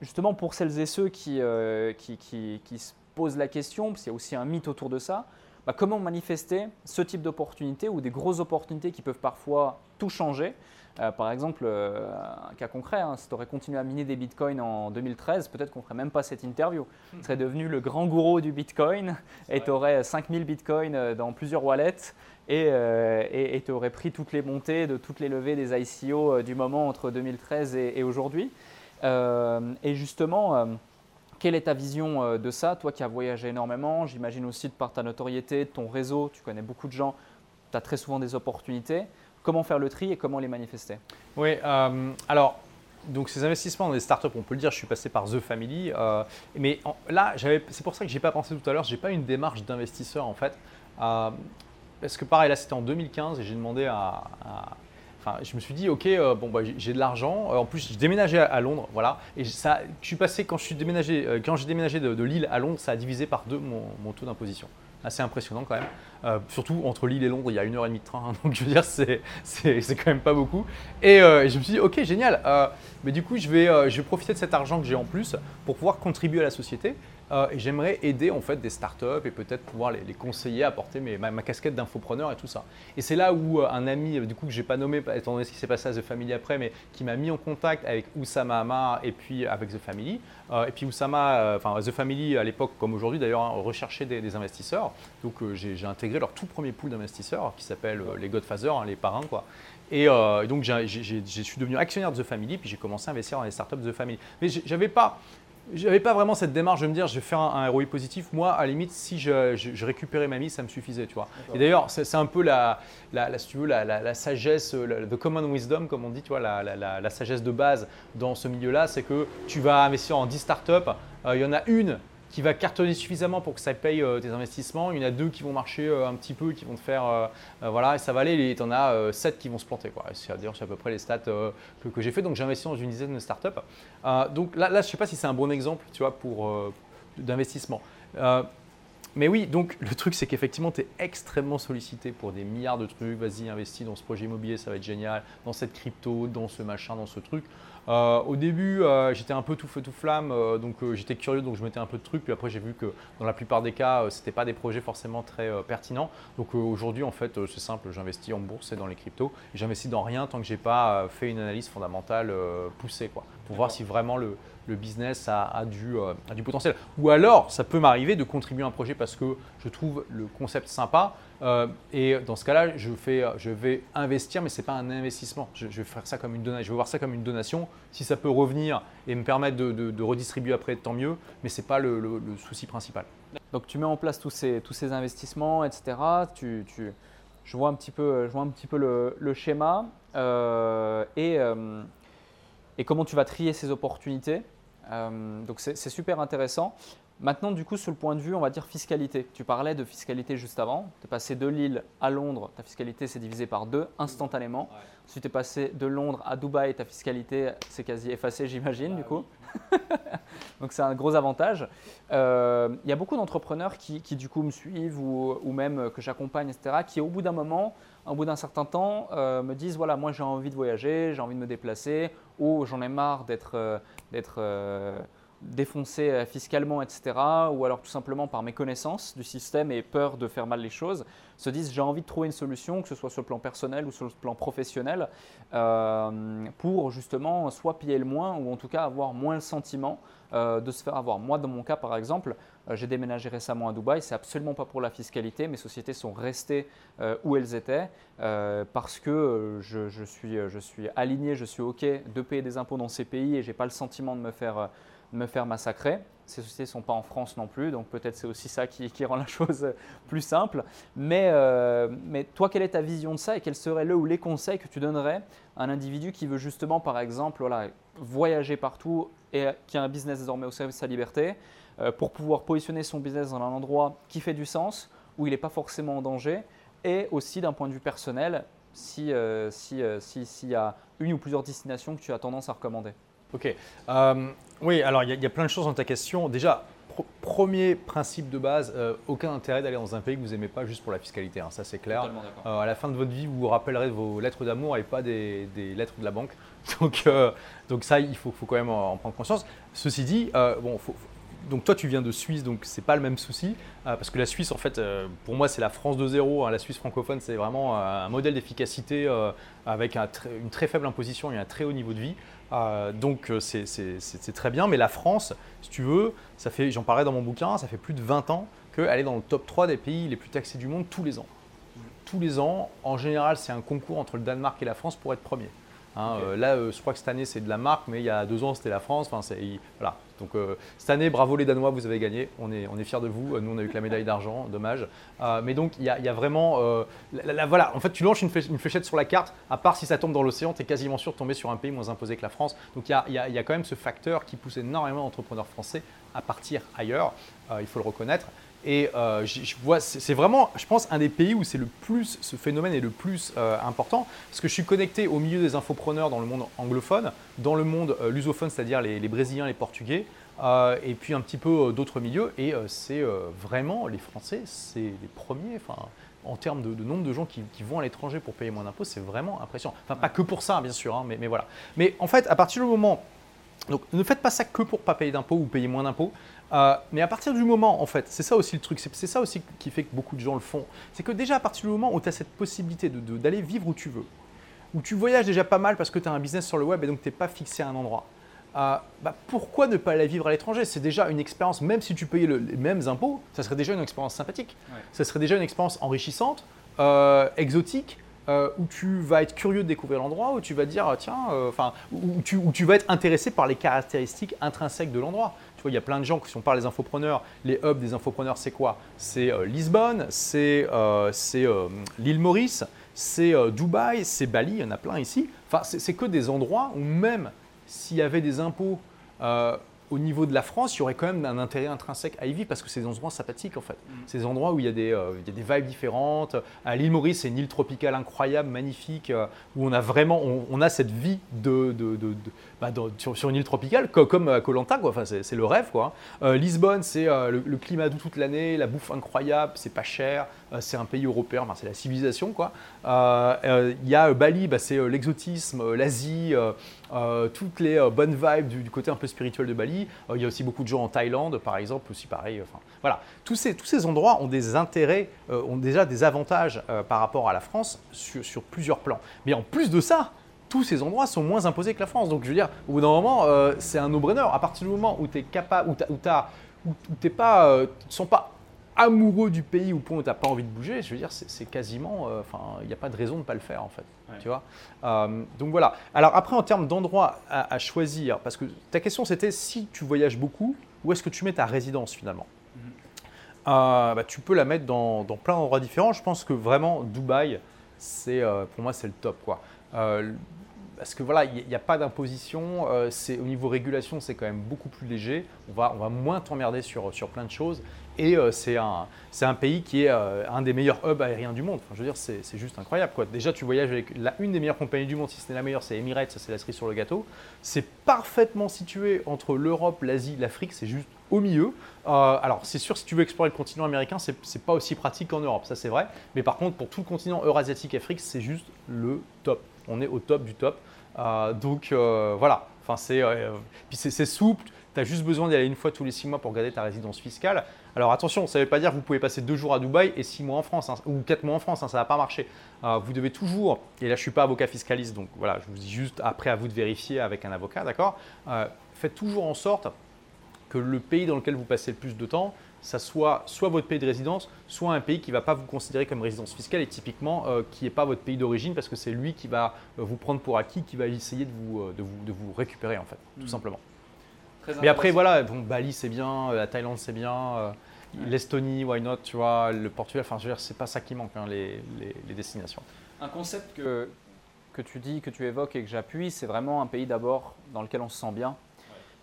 justement, pour celles et ceux qui, qui, qui, qui, se posent la question, parce qu'il y a aussi un mythe autour de ça, bah, comment manifester ce type d'opportunité ou des grosses opportunités qui peuvent parfois tout changer? Euh, par exemple, euh, un cas concret, hein, si tu aurais continué à miner des bitcoins en 2013, peut-être qu'on ne ferait même pas cette interview. Tu serais devenu le grand gourou du bitcoin et tu aurais 5000 bitcoins euh, dans plusieurs wallets et tu aurais pris toutes les montées de toutes les levées des ICO du moment entre 2013 et, aujourd'hui. et justement, quelle est ta vision de ça Toi qui as voyagé énormément, j'imagine aussi de par ta notoriété, ton réseau, tu connais beaucoup de gens, tu as très souvent des opportunités comment faire le tri et comment les manifester Oui, euh, alors donc ces investissements dans des startups, on peut le dire, je suis passé par The Family, euh, mais là, c'est pour ça que j'ai pas pensé tout à l'heure, j'ai pas une démarche d'investisseur en fait, euh, parce que pareil, là c'était en 2015 et j'ai demandé à, Enfin, je me suis dit, ok, bon, bah, j'ai de l'argent. en plus, j'ai déménagé à, Londres, voilà. Et ça, je suis passé quand je suis déménagé, quand j'ai déménagé de, Lille à Londres, ça a divisé par deux mon taux d'imposition assez impressionnant quand même. Euh, surtout entre Lille et Londres, il y a une heure et demie de train, (laughs) donc je veux dire, c'est, quand même pas beaucoup. Et, euh, je me suis dit, ok, génial, euh, mais du coup, je vais, je vais profiter de cet argent que j'ai en plus pour pouvoir contribuer à la société. Euh, j'aimerais aider en fait des startups et peut-être pouvoir les, conseiller, apporter mes, ma, casquette d'infopreneur et tout ça. Et c'est là où euh, un ami, du coup que j'ai pas nommé étant donné ce qui s'est passé à The Family après, mais qui m'a mis en contact avec Oussama Amar et puis avec The Family. Euh, et puis Oussama, enfin The Family à l'époque comme aujourd'hui d'ailleurs hein, recherchait des, investisseurs. Donc j'ai intégré leur tout premier pool d'investisseurs qui s'appelle les Godfathers, hein, les parrains quoi. Et, donc, je suis devenu actionnaire de The Family, puis j'ai commencé à investir dans les startups de The Family. Mais j'avais pas, j'avais pas vraiment cette démarche de me dire je vais faire un, ROI positif. Moi, à la limite, si je, récupérais ma mise, ça me suffisait, tu vois. Et d'ailleurs, c'est un peu la, la, si tu veux, la, sagesse, the common wisdom, comme on dit, tu vois, la, sagesse de base dans ce milieu-là, c'est que tu vas investir en 10 startups, euh, il y en a une qui va cartonner suffisamment pour que ça paye euh, tes investissements. Il y en a deux qui vont marcher euh, un petit peu, qui vont te faire. Euh, voilà, et ça va aller. Et tu en as sept qui vont se planter. C'est-à-dire, c'est à peu près les stats que, j'ai fait. Donc, j'ai investi dans une dizaine de startups. donc là, là je ne sais pas si c'est un bon exemple tu vois, pour d'investissement. mais oui, donc le truc, c'est qu'effectivement, tu es extrêmement sollicité pour des milliards de trucs. Vas-y, investis dans ce projet immobilier, ça va être génial. Dans cette crypto, dans ce machin, dans ce truc. Euh, au début, euh, j'étais un peu tout feu tout flamme, euh, donc j'étais curieux, donc je mettais un peu de trucs. Puis après, j'ai vu que dans la plupart des cas, ce n'était pas des projets forcément très pertinents. Donc aujourd'hui, en fait, c'est simple, j'investis en bourse et dans les cryptos. J'investis dans rien tant que j'ai pas fait une analyse fondamentale poussée, quoi, pour voir si vraiment le, business a, du, a, du, potentiel. Ou alors, ça peut m'arriver de contribuer à un projet parce que je trouve le concept sympa, euh, et dans ce cas-là, je, je vais investir, mais ce n'est pas un investissement. Je, vais faire ça comme une donation. Je vais voir ça comme une donation. Si ça peut revenir et me permettre de, redistribuer après, tant mieux. Mais ce n'est pas le, souci principal. Donc tu mets en place tous ces, investissements, etc. Tu, je vois un petit peu, je vois un petit peu le, schéma euh, et, euh, et, comment tu vas trier ces opportunités. donc c'est super intéressant. Maintenant, du coup, sur le point de vue, on va dire fiscalité. Tu parlais de fiscalité juste avant. Tu es passé de Lille à Londres, ta fiscalité s'est divisée par deux instantanément. Si tu es passé de Londres à Dubaï, ta fiscalité s'est quasi effacée, j'imagine, du coup. (laughs) Donc, c'est un gros avantage. Euh, il y a beaucoup d'entrepreneurs qui, du coup, me suivent ou, même que j'accompagne, etc., qui, au bout d'un moment, au bout d'un certain temps, euh, me disent voilà, moi, j'ai envie de voyager, j'ai envie de me déplacer, ou j'en ai marre d'être. Défoncer euh, fiscalement, etc., ou alors tout simplement par méconnaissance du système et peur de faire mal les choses, se disent j'ai envie de trouver une solution, que ce soit sur le plan personnel ou sur le plan professionnel, euh, pour justement soit payer le moins ou en tout cas avoir moins le sentiment euh, de se faire avoir. Moi, dans mon cas, par exemple, j'ai déménagé récemment à Dubaï, c'est absolument pas pour la fiscalité, mes sociétés sont restées où elles étaient parce que je, suis, je suis aligné, je suis OK de payer des impôts dans ces pays et j'ai pas le sentiment de me faire me faire massacrer. Ces sociétés ne sont pas en France non plus, donc peut-être c'est aussi ça qui, rend la chose plus simple. Mais, euh, mais toi, quelle est ta vision de ça et quels seraient le ou les conseils que tu donnerais à un individu qui veut justement, par exemple, voilà, voyager partout et qui a un business désormais au service de sa liberté, euh, pour pouvoir positionner son business dans un endroit qui fait du sens, où il n'est pas forcément en danger, et aussi d'un point de vue personnel, s'il euh, si, si, y a une ou plusieurs destinations que tu as tendance à recommander? Ok. Oui, alors il y, a plein de choses dans ta question. Déjà, premier principe de base, euh, aucun intérêt d'aller dans un pays que vous n'aimez pas juste pour la fiscalité, hein, ça c'est clair. Euh, à la fin de votre vie, vous vous rappellerez de vos lettres d'amour et pas des, lettres de la banque. (laughs) Donc, euh, donc ça, il faut, faut, quand même en, prendre conscience. Ceci dit, bon, donc toi tu viens de Suisse, donc c'est pas le même souci, parce que la Suisse en fait, pour moi c'est la France de zéro, hein. la Suisse francophone c'est vraiment un modèle d'efficacité avec une très faible imposition et un très haut niveau de vie. Euh, donc euh, c'est très bien, mais la France, si tu veux, j'en parlais dans mon bouquin, ça fait plus de 20 ans qu'elle est dans le top 3 des pays les plus taxés du monde tous les ans. Tous les ans, en général, c'est un concours entre le Danemark et la France pour être premier. Hein, euh, là, je crois que cette année, c'est de la marque, mais il y a deux ans, c'était la France. Enfin, voilà. Donc, cette année, bravo les Danois, vous avez gagné. On est, on est fiers de vous. Nous, on a eu que la médaille d'argent, (laughs) dommage. mais donc, il y, a, vraiment. voilà, en fait, tu lances une, fléchette sur la carte, à part si ça tombe dans l'océan, tu es quasiment sûr de tomber sur un pays moins imposé que la France. Donc, il y a, quand même ce facteur qui pousse énormément d'entrepreneurs français à partir ailleurs. il faut le reconnaître. Et euh, je vois, c'est vraiment, je pense, un des pays où c'est le plus, ce phénomène est le plus euh, important, parce que je suis connecté au milieu des infopreneurs dans le monde anglophone, dans le monde euh, lusophone, c'est-à-dire les, Brésiliens, les Portugais, et puis un petit peu d'autres milieux. Et c'est vraiment, les Français, c'est les premiers, en termes de, nombre de gens qui, vont à l'étranger pour payer moins d'impôts, c'est vraiment impressionnant. Enfin, pas que pour ça, bien sûr, hein, mais, mais, voilà. Mais en fait, à partir du moment donc ne faites pas ça que pour pas payer d'impôts ou payer moins d'impôts. Euh, mais à partir du moment, en fait, c'est ça aussi le truc, c'est ça aussi qui fait que beaucoup de gens le font. C'est que déjà à partir du moment où tu as cette possibilité d'aller vivre où tu veux, où tu voyages déjà pas mal parce que tu as un business sur le web et donc tu n'es pas fixé à un endroit, euh, bah, pourquoi ne pas aller vivre à l'étranger? C'est déjà une expérience, même si tu payais les mêmes impôts, ça serait déjà une expérience sympathique. Ça serait déjà une expérience enrichissante, euh, exotique, euh, où tu vas être curieux de découvrir l'endroit, où tu vas dire, tiens, euh, enfin, où, tu, où, tu, vas être intéressé par les caractéristiques intrinsèques de l'endroit. Vois, il y a plein de gens qui, sont par les infopreneurs, les hubs des infopreneurs, c'est quoi? C'est euh, Lisbonne, c'est l'île Maurice, c'est Dubaï, c'est Bali, il y en a plein ici. Enfin, c'est que des endroits où même s'il y avait des impôts au niveau de la France, il y aurait quand même un intérêt intrinsèque à y vivre parce que c'est des endroits sympathiques en fait. Mm. C'est des endroits où il y, a des, euh, il y a des vibes différentes. À l'île Maurice, c'est une île tropicale incroyable, magnifique, euh, où on a vraiment, on, on a cette vie de, de- de- de- bah, sur, une île tropicale, co- comme à Colanta, quoi. Enfin, c'est le rêve, quoi. Euh, Lisbonne, c'est euh, le, climat doux toute l'année, la bouffe incroyable, c'est pas cher, euh, c'est un pays européen, enfin, c'est la civilisation, quoi. Euh, euh, Il y a euh, Bali, bah, c'est euh, l'exotisme, euh, l'Asie, euh, euh, toutes les euh, bonnes vibes du, côté un peu spirituel de Bali. Euh, Il y a aussi beaucoup de gens en Thaïlande, par exemple, aussi pareil. Enfin, voilà, tous ces, endroits ont des intérêts, euh, ont déjà des avantages euh, par rapport à la France sur, sur plusieurs plans. Mais en plus de ça, tous ces endroits sont moins imposés que la France. Donc je veux dire, au bout d'un moment, euh, c'est un no-brainer. À partir du moment où tu es capable, où tu pas, euh, sens pas amoureux du pays au point où tu n'as pas envie de bouger, je veux dire, c'est quasiment, euh, enfin, il n'y a pas de raison de ne pas le faire en fait. Ouais. Tu vois Euh, donc voilà. Alors après, en termes d'endroits à, à choisir, parce que ta question c'était si tu voyages beaucoup, où est-ce que tu mets ta résidence finalement? Euh, bah, Tu peux la mettre dans, dans plein d'endroits différents. Je pense que vraiment Dubaï, c'est pour moi c'est le top quoi. Euh, parce que voilà, il n'y a, pas d'imposition. euh, au niveau régulation, c'est quand même beaucoup plus léger. On va, on va moins t'emmerder sur, sur plein de choses. Et euh, c'est un, un pays qui est euh, un des meilleurs hubs aériens du monde. Je veux dire, c'est juste incroyable. Déjà, tu voyages avec la, une des meilleures compagnies du monde, si ce n'est la meilleure, c'est Emirates, ça c'est la cerise sur le gâteau. C'est parfaitement situé entre l'Europe, l'Asie, l'Afrique, c'est juste au milieu. Alors, c'est sûr, si tu veux explorer le continent américain, c'est pas aussi pratique qu'en Europe, ça c'est vrai. Mais par contre, pour tout le continent eurasiatique, Afrique, c'est juste le top. On est au top du top. Euh, donc euh, voilà, enfin, c'est euh, c'est souple. Tu as juste besoin d'y aller une fois tous les six mois pour garder ta résidence fiscale. Alors attention, ça ne veut pas dire que vous pouvez passer deux jours à Dubaï et six mois en France, hein, ou quatre mois en France, hein, ça ne va pas marcher. Euh, vous devez toujours, et là je ne suis pas avocat fiscaliste, donc voilà, je vous dis juste après à vous de vérifier avec un avocat, d'accord? Faites toujours en sorte que le pays dans lequel vous passez le plus de temps, ça soit soit votre pays de résidence, soit un pays qui ne va pas vous considérer comme résidence fiscale et typiquement euh, qui n'est pas votre pays d'origine parce que c'est lui qui va euh, vous prendre pour acquis, qui va essayer de vous, euh, de vous, de vous récupérer en fait, tout Mhm. simplement. Très Mais après, voilà, bon, Bali c'est bien, la Thaïlande c'est bien, euh, Ouais. l'Estonie, why not, tu vois, le Portugal, enfin je veux dire, c'est pas ça qui manque, hein, les, les- les destinations. Un concept que, que tu dis, que tu évoques et que j'appuie, c'est vraiment un pays d'abord dans lequel on se sent bien.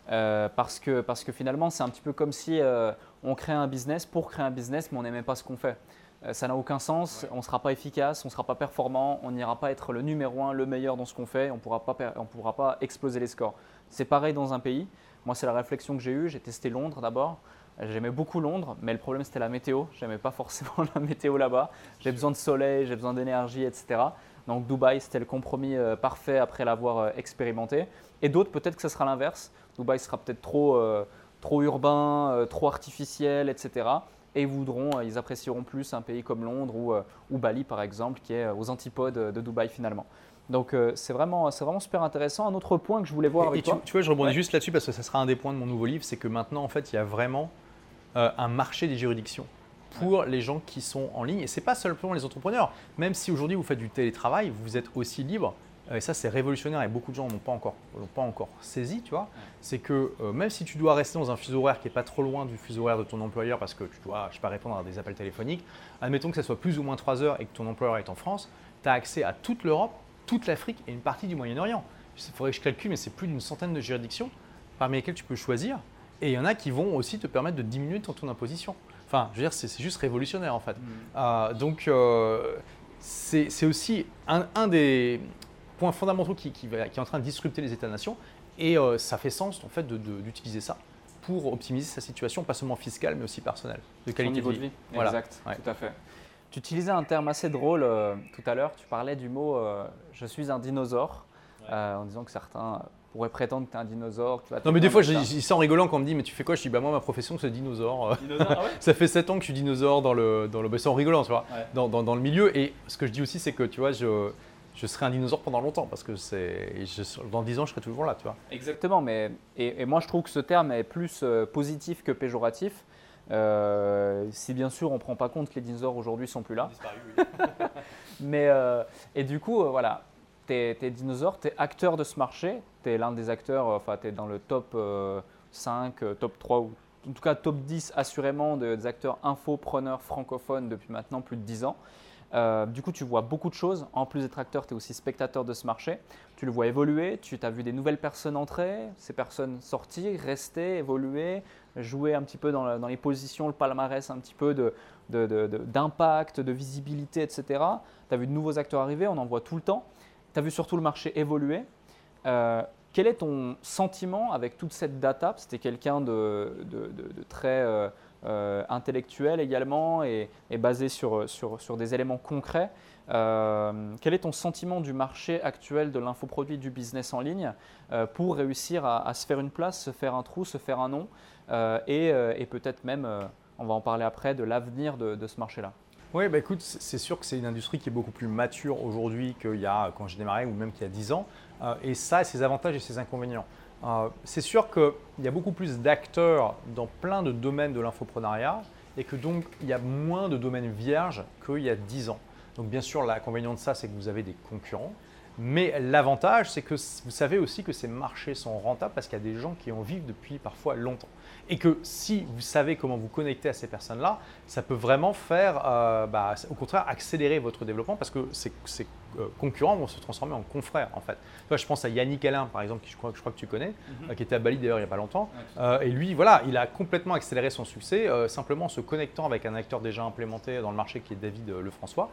Euh, parce, que, parce que finalement, c'est un petit peu comme si euh, on crée un business pour créer un business, mais on n'aimait pas ce qu'on fait. Euh, ça n'a aucun sens, on ne sera pas efficace, on ne sera pas performant, on n'ira pas être le numéro un, le meilleur dans ce qu'on fait, on ne pourra pas pourra exploser les scores. C'est pareil dans un pays. Moi, c'est la réflexion que j'ai eue. J'ai testé Londres d'abord. J'aimais beaucoup Londres, mais le problème c'était la météo. J'aimais pas forcément (laughs) la météo là-bas. J'ai besoin de soleil, j'ai besoin d'énergie, etc. Donc Dubaï, c'était le compromis euh, parfait après l'avoir euh, expérimenté. Et d'autres, peut-être que ce sera l'inverse. Dubaï sera peut-être trop, euh, trop urbain, euh, trop artificiel, etc. Et ils voudront, euh, ils apprécieront plus un pays comme Londres ou, euh, ou Bali, par exemple, qui est aux antipodes de Dubaï finalement. Donc euh, c'est vraiment, c'est vraiment super intéressant. Un autre point que je voulais voir avec et tu, toi. tu vois, je rebondis Ouais. juste là-dessus parce que ça sera un des points de mon nouveau livre, c'est que maintenant, en fait, il y a vraiment euh, un marché des juridictions pour les gens qui sont en ligne. Et c'est pas seulement les entrepreneurs. Même si aujourd'hui vous faites du télétravail, vous êtes aussi libre. Et ça, c'est révolutionnaire et beaucoup de gens n'ont pas encore, l'ont pas encore saisi, tu vois. C'est que euh, même si tu dois rester dans un fuseau horaire qui est pas trop loin du fuseau horaire de ton employeur parce que tu dois, je sais pas, répondre à des appels téléphoniques, admettons que ça soit plus ou moins 3 heures et que ton employeur est en France, tu as accès à toute l'Europe, toute l'Afrique et une partie du Moyen-Orient. Il faudrait que je calcule, mais c'est plus d'une centaine de juridictions parmi lesquelles tu peux choisir. Et il y en a qui vont aussi te permettre de diminuer ton taux d'imposition. Enfin, je veux dire, c'est c'est juste révolutionnaire en fait. Euh, donc, euh, c'est c'est aussi un, un des points fondamentaux qui, qui qui est en train de disrupter les États-nations. Et euh, ça fait sens en fait d'utiliser ça pour optimiser sa situation, pas seulement fiscale, mais aussi personnelle, de qualité niveau de vie. Voilà. Exact, Ouais. tout à fait. Tu utilisais un terme assez drôle euh, tout à l'heure. Tu parlais du mot euh, je suis un dinosaure, euh, en disant que certains pourraient prétendre que tu es un dinosaure. que tu vas Non, mais des fois, je dis ça en rigolant quand on me dit, mais tu fais quoi Je dis, bah moi, ma profession, c'est dinosaure. (laughs) Dinosaure, ah ouais (laughs) Ça fait 7 ans que je suis dinosaure dans le, dans le, bah, c'est en rigolant, tu vois, Ouais. dans, dans- dans le milieu. Et ce que je dis aussi, c'est que, tu vois, je, je serai un dinosaure pendant longtemps parce que c'est, dans 10 ans, je serai toujours là, tu vois. Exactement, mais et, et moi je trouve que ce terme est plus euh, positif que péjoratif. Euh, si bien sûr on ne prend pas compte que les dinosaures aujourd'hui sont plus là. (laughs) Mais, euh, et du coup, euh, voilà, tu es, dinosaure, tu es acteur de ce marché, tu es l'un des acteurs, enfin tu es dans le top euh, 5, euh, top 3 ou en tout cas top 10 assurément de- des acteurs infopreneurs francophones depuis maintenant plus de 10 ans. Euh, du coup, tu vois beaucoup de choses. En plus d'être acteur, tu es aussi spectateur de ce marché. Tu le vois évoluer, tu as vu des nouvelles personnes entrer, ces personnes sortir, rester, évoluer, jouer un petit peu dans, les positions, le palmarès un petit peu d'impact, de, de, visibilité, etc. Tu as vu de nouveaux acteurs arriver, on en voit tout le temps. Tu as vu surtout le marché évoluer. Euh, quel est ton sentiment avec toute cette data? C'était quelqu'un de, très euh, euh, intellectuel également et, basé sur, sur, des éléments concrets. quel est ton sentiment du marché actuel de l'infoproduit du business en ligne pour réussir à, se faire une place, se faire un trou, se faire un nom et, et peut-être même, on va en parler après, de l'avenir de ce marché-là? Oui, bah écoute, c'est sûr que c'est une industrie qui est beaucoup plus mature aujourd'hui qu'il y a quand j'ai démarré ou même qu'il y a 10 ans. Euh, et ça ses avantages et ses inconvénients. Euh, c'est sûr qu'il y a beaucoup plus d'acteurs dans plein de domaines de l'infoprenariat et que donc il y a moins de domaines vierges qu'il y a 10 ans. Donc bien sûr, l'inconvénient de ça, c'est que vous avez des concurrents. Mais l'avantage, c'est que vous savez aussi que ces marchés sont rentables parce qu'il y a des gens qui en vivent depuis parfois longtemps. Et que si vous savez comment vous connecter à ces personnes-là, ça peut vraiment faire, euh, bah, au contraire, accélérer votre développement parce que c'est concurrents vont se transformer en confrères en fait. je pense à Yannick Alain par exemple, qui je crois, je crois que tu connais, mhm. euh, qui était à Bali d'ailleurs il n'y a pas longtemps. Euh, et lui, voilà, il a complètement accéléré son succès simplement en se connectant avec un acteur déjà implémenté dans le marché qui est David Lefrançois.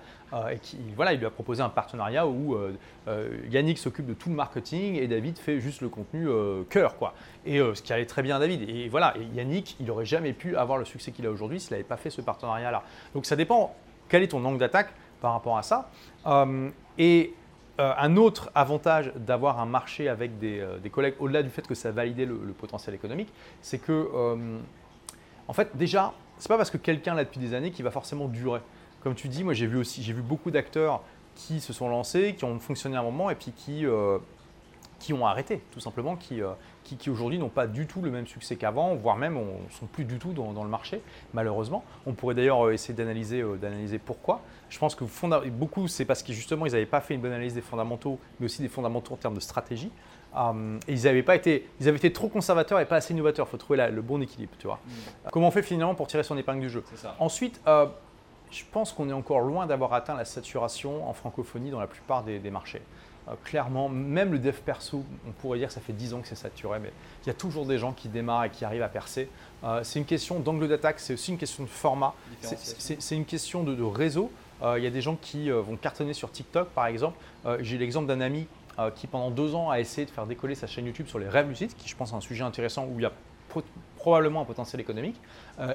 et qui, voilà, il lui a proposé un partenariat où Yannick s'occupe de tout le marketing et David fait juste le contenu cœur. Quoi. Et ce qui allait très bien à David. Et voilà, et Yannick, il n'aurait jamais pu avoir le succès qu'il a aujourd'hui s'il n'avait pas fait ce partenariat-là. Donc ça dépend quel est ton angle d'attaque par rapport à ça. Et euh, un autre avantage d'avoir un marché avec des, euh, collègues, au-delà du fait que ça valide le, le potentiel économique, c'est que, euh, en fait, déjà, c'est pas parce que quelqu'un l'a depuis des années qu'il va forcément durer. Comme tu dis, moi j'ai vu aussi, j'ai vu beaucoup d'acteurs qui se sont lancés, qui ont fonctionné un moment et puis qui, qui ont arrêté, tout simplement, qui, qui, aujourd'hui n'ont pas du tout le même succès qu'avant, voire même ne sont plus du tout dans, le marché, malheureusement. On pourrait d'ailleurs euh, essayer d'analyser, euh, d'analyser pourquoi. Je pense que beaucoup, c'est parce qu'ils justement, ils n'avaient pas fait une bonne analyse des fondamentaux, mais aussi des fondamentaux en termes de stratégie. Euh, et ils avaient, pas été, ils avaient été trop conservateurs et pas assez innovateurs. Il faut trouver le bon équilibre, tu vois. Mm. Comment on fait finalement pour tirer son épingle du jeu? Ensuite, je pense qu'on est encore loin d'avoir atteint la saturation en francophonie dans la plupart des marchés. Euh, clairement, même le dev perso, on pourrait dire que ça fait 10 ans que c'est saturé, mais il y a toujours des gens qui démarrent et qui arrivent à percer. Euh, c'est une question d'angle d'attaque, c'est aussi une question de format, c'est une question de, réseau. Euh, il y a des gens qui vont cartonner sur TikTok, par exemple. J'ai l'exemple d'un ami qui, pendant deux ans, a essayé de faire décoller sa chaîne YouTube sur les rêves lucides, qui, je pense, est un sujet intéressant où il y a probablement un potentiel économique.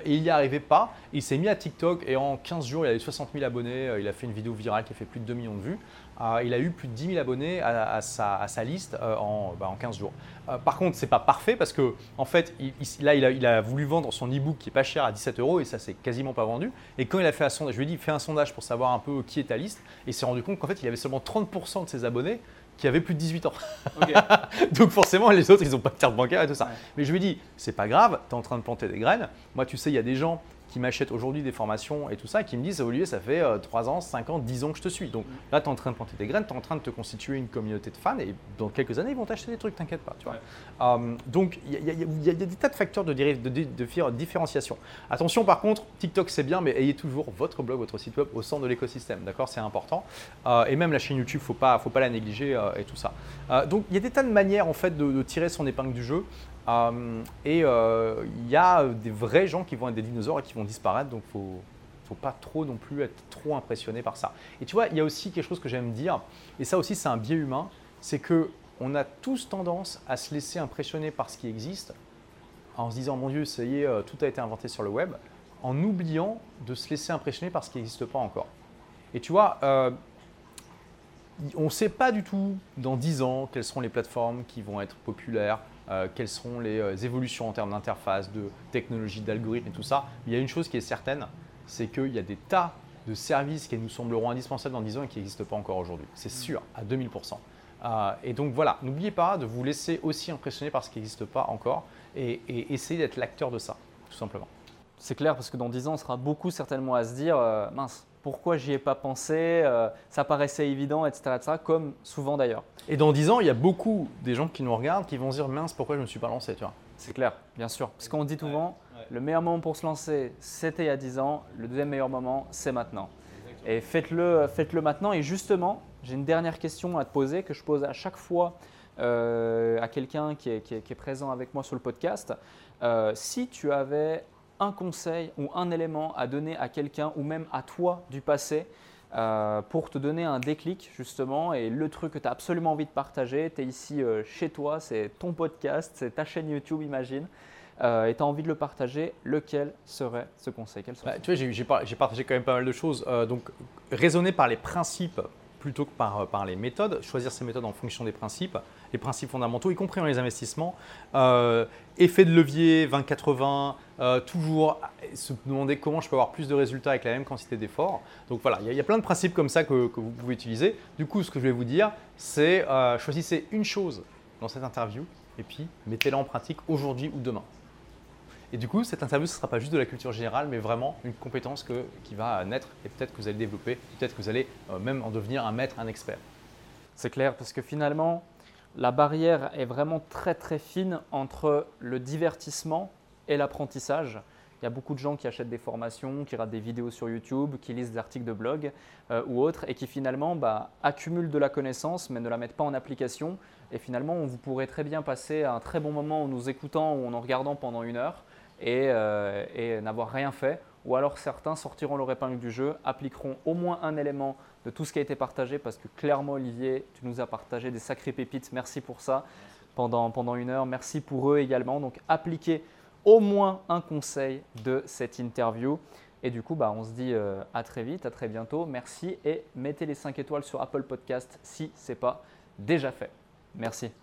et il n'y arrivait pas. Il s'est mis à TikTok et en 15 jours, il a eu 60 000 abonnés. il a fait une vidéo virale qui a fait plus de 2 millions de vues. Euh, il a eu plus de 10 000 abonnés à, sa, liste euh, en, 15 bah, jours. Euh, par contre, ce n'est pas parfait parce que en fait, là, il a, voulu vendre son e-book qui est pas cher à 17 euros et ça s'est quasiment pas vendu. Et quand il a fait un sondage, je lui ai dit, fais un sondage pour savoir un peu qui est ta liste il s'est rendu compte qu'en fait, il avait seulement 30% de ses abonnés qui avaient plus de 18 ans. (laughs) Donc forcément, les autres, ils n'ont pas de carte bancaire et tout ça. Mais je lui dit, c'est pas grave, tu es en train de planter des graines. Moi, tu sais, il y a des gens qui m'achètent aujourd'hui des formations et tout ça, qui me disent Olivier, ça fait 3 euh, ans, 5 ans, 10 ans que je te suis. Donc là, tu es en train de planter des graines, tu es en train de te constituer une communauté de fans et dans quelques années, ils vont t'acheter des trucs, t'inquiète pas. Tu vois. Euh, donc il y, a des tas de facteurs de, de, de, différenciation. Attention par contre, TikTok c'est bien, mais ayez toujours votre blog, votre site web au centre de l'écosystème. D'accord C'est important. Euh, et même la chaîne YouTube, il ne faut pas, faut pas la négliger et tout ça. donc il y a des tas de manières en fait de, tirer son épingle du jeu. Euh, et il euh, y a des vrais gens qui vont être des dinosaures et qui vont disparaître, donc ne faut pas trop non plus être trop impressionné par ça. Et tu vois, il y a aussi quelque chose que j'aime dire, et ça aussi c'est un biais humain, c'est que on a tous tendance à se laisser impressionner par ce qui existe, en se disant mon Dieu, ça y est, euh, tout a été inventé sur le web, en oubliant de se laisser impressionner par ce qui n'existe pas encore. Et tu vois, on ne sait pas du tout dans 10 ans quelles seront les plateformes qui vont être populaires, euh, quelles seront les euh, évolutions en termes d'interface, de technologie, d'algorithmes et tout ça. il y a une chose qui est certaine, c'est qu'il y a des tas de services qui nous sembleront indispensables dans 10 ans et qui n'existent pas encore aujourd'hui. C'est sûr, à 2000%. Euh, et donc voilà, n'oubliez pas de vous laisser aussi impressionner par ce qui n'existe pas encore et, et essayer d'être l'acteur de ça, tout simplement. C'est clair, parce que dans 10 ans, on sera beaucoup certainement à se dire, mince, pourquoi j'y ai pas pensé, euh, ça paraissait évident, etc., etc., comme souvent d'ailleurs. Et dans 10 ans, il y a beaucoup des gens qui nous regardent qui vont se dire mince, pourquoi je ne me suis pas lancé, tu vois. C'est clair, bien sûr. Parce qu'on dit souvent, le meilleur moment pour se lancer, c'était il y a 10 ans, le deuxième meilleur moment, c'est maintenant. Et faites-le faites -le maintenant. Et justement, j'ai une dernière question à te poser que je pose à chaque fois euh, à quelqu'un qui, qui est, présent avec moi sur le podcast. Euh, si tu avais un conseil ou un élément à donner à quelqu'un ou même à toi du passé euh, pour te donner un déclic justement et le truc que tu as absolument envie de partager, tu es ici chez toi, c'est ton podcast, c'est ta chaîne YouTube imagine. et tu as envie de le partager, lequel serait ce conseil? Bah, Tu vois, j'ai partagé quand même pas mal de choses. donc, raisonner par les principes plutôt que par, par les méthodes, choisir ces méthodes en fonction des principes, les principes fondamentaux, y compris dans les investissements. Euh, effet de levier 20-80, euh, toujours se demander comment je peux avoir plus de résultats avec la même quantité d'efforts. Donc voilà, il y, a plein de principes comme ça que, vous pouvez utiliser. Du coup, ce que je vais vous dire, c'est euh, choisissez une chose dans cette interview et puis mettez-la en pratique aujourd'hui ou demain. Et du coup, cette interview, ce ne sera pas juste de la culture générale, mais vraiment une compétence qui va naître et peut-être que vous allez développer, peut-être que vous allez même en devenir un maître, un expert. C'est clair, parce que finalement, la barrière est vraiment très très fine entre le divertissement et l'apprentissage. Il y a beaucoup de gens qui achètent des formations, qui regardent des vidéos sur YouTube, qui lisent des articles de blog euh, ou autres, et qui finalement bah, accumulent de la connaissance, mais ne la mettent pas en application. Et finalement, vous pourrez très bien passer un très bon moment en nous écoutant ou en nous regardant pendant une heure, euh, et, n'avoir rien fait. Ou alors certains sortiront leur épingle du jeu, appliqueront au moins un élément de tout ce qui a été partagé, parce que clairement Olivier, tu nous as partagé des sacrées pépites, merci pour ça pendant, une heure, merci pour eux également. Donc appliquez au moins un conseil de cette interview. Et du coup, bah, on se dit euh, à très vite, à très bientôt. Merci et mettez les 5 étoiles sur Apple Podcast si ce n'est pas déjà fait. Merci.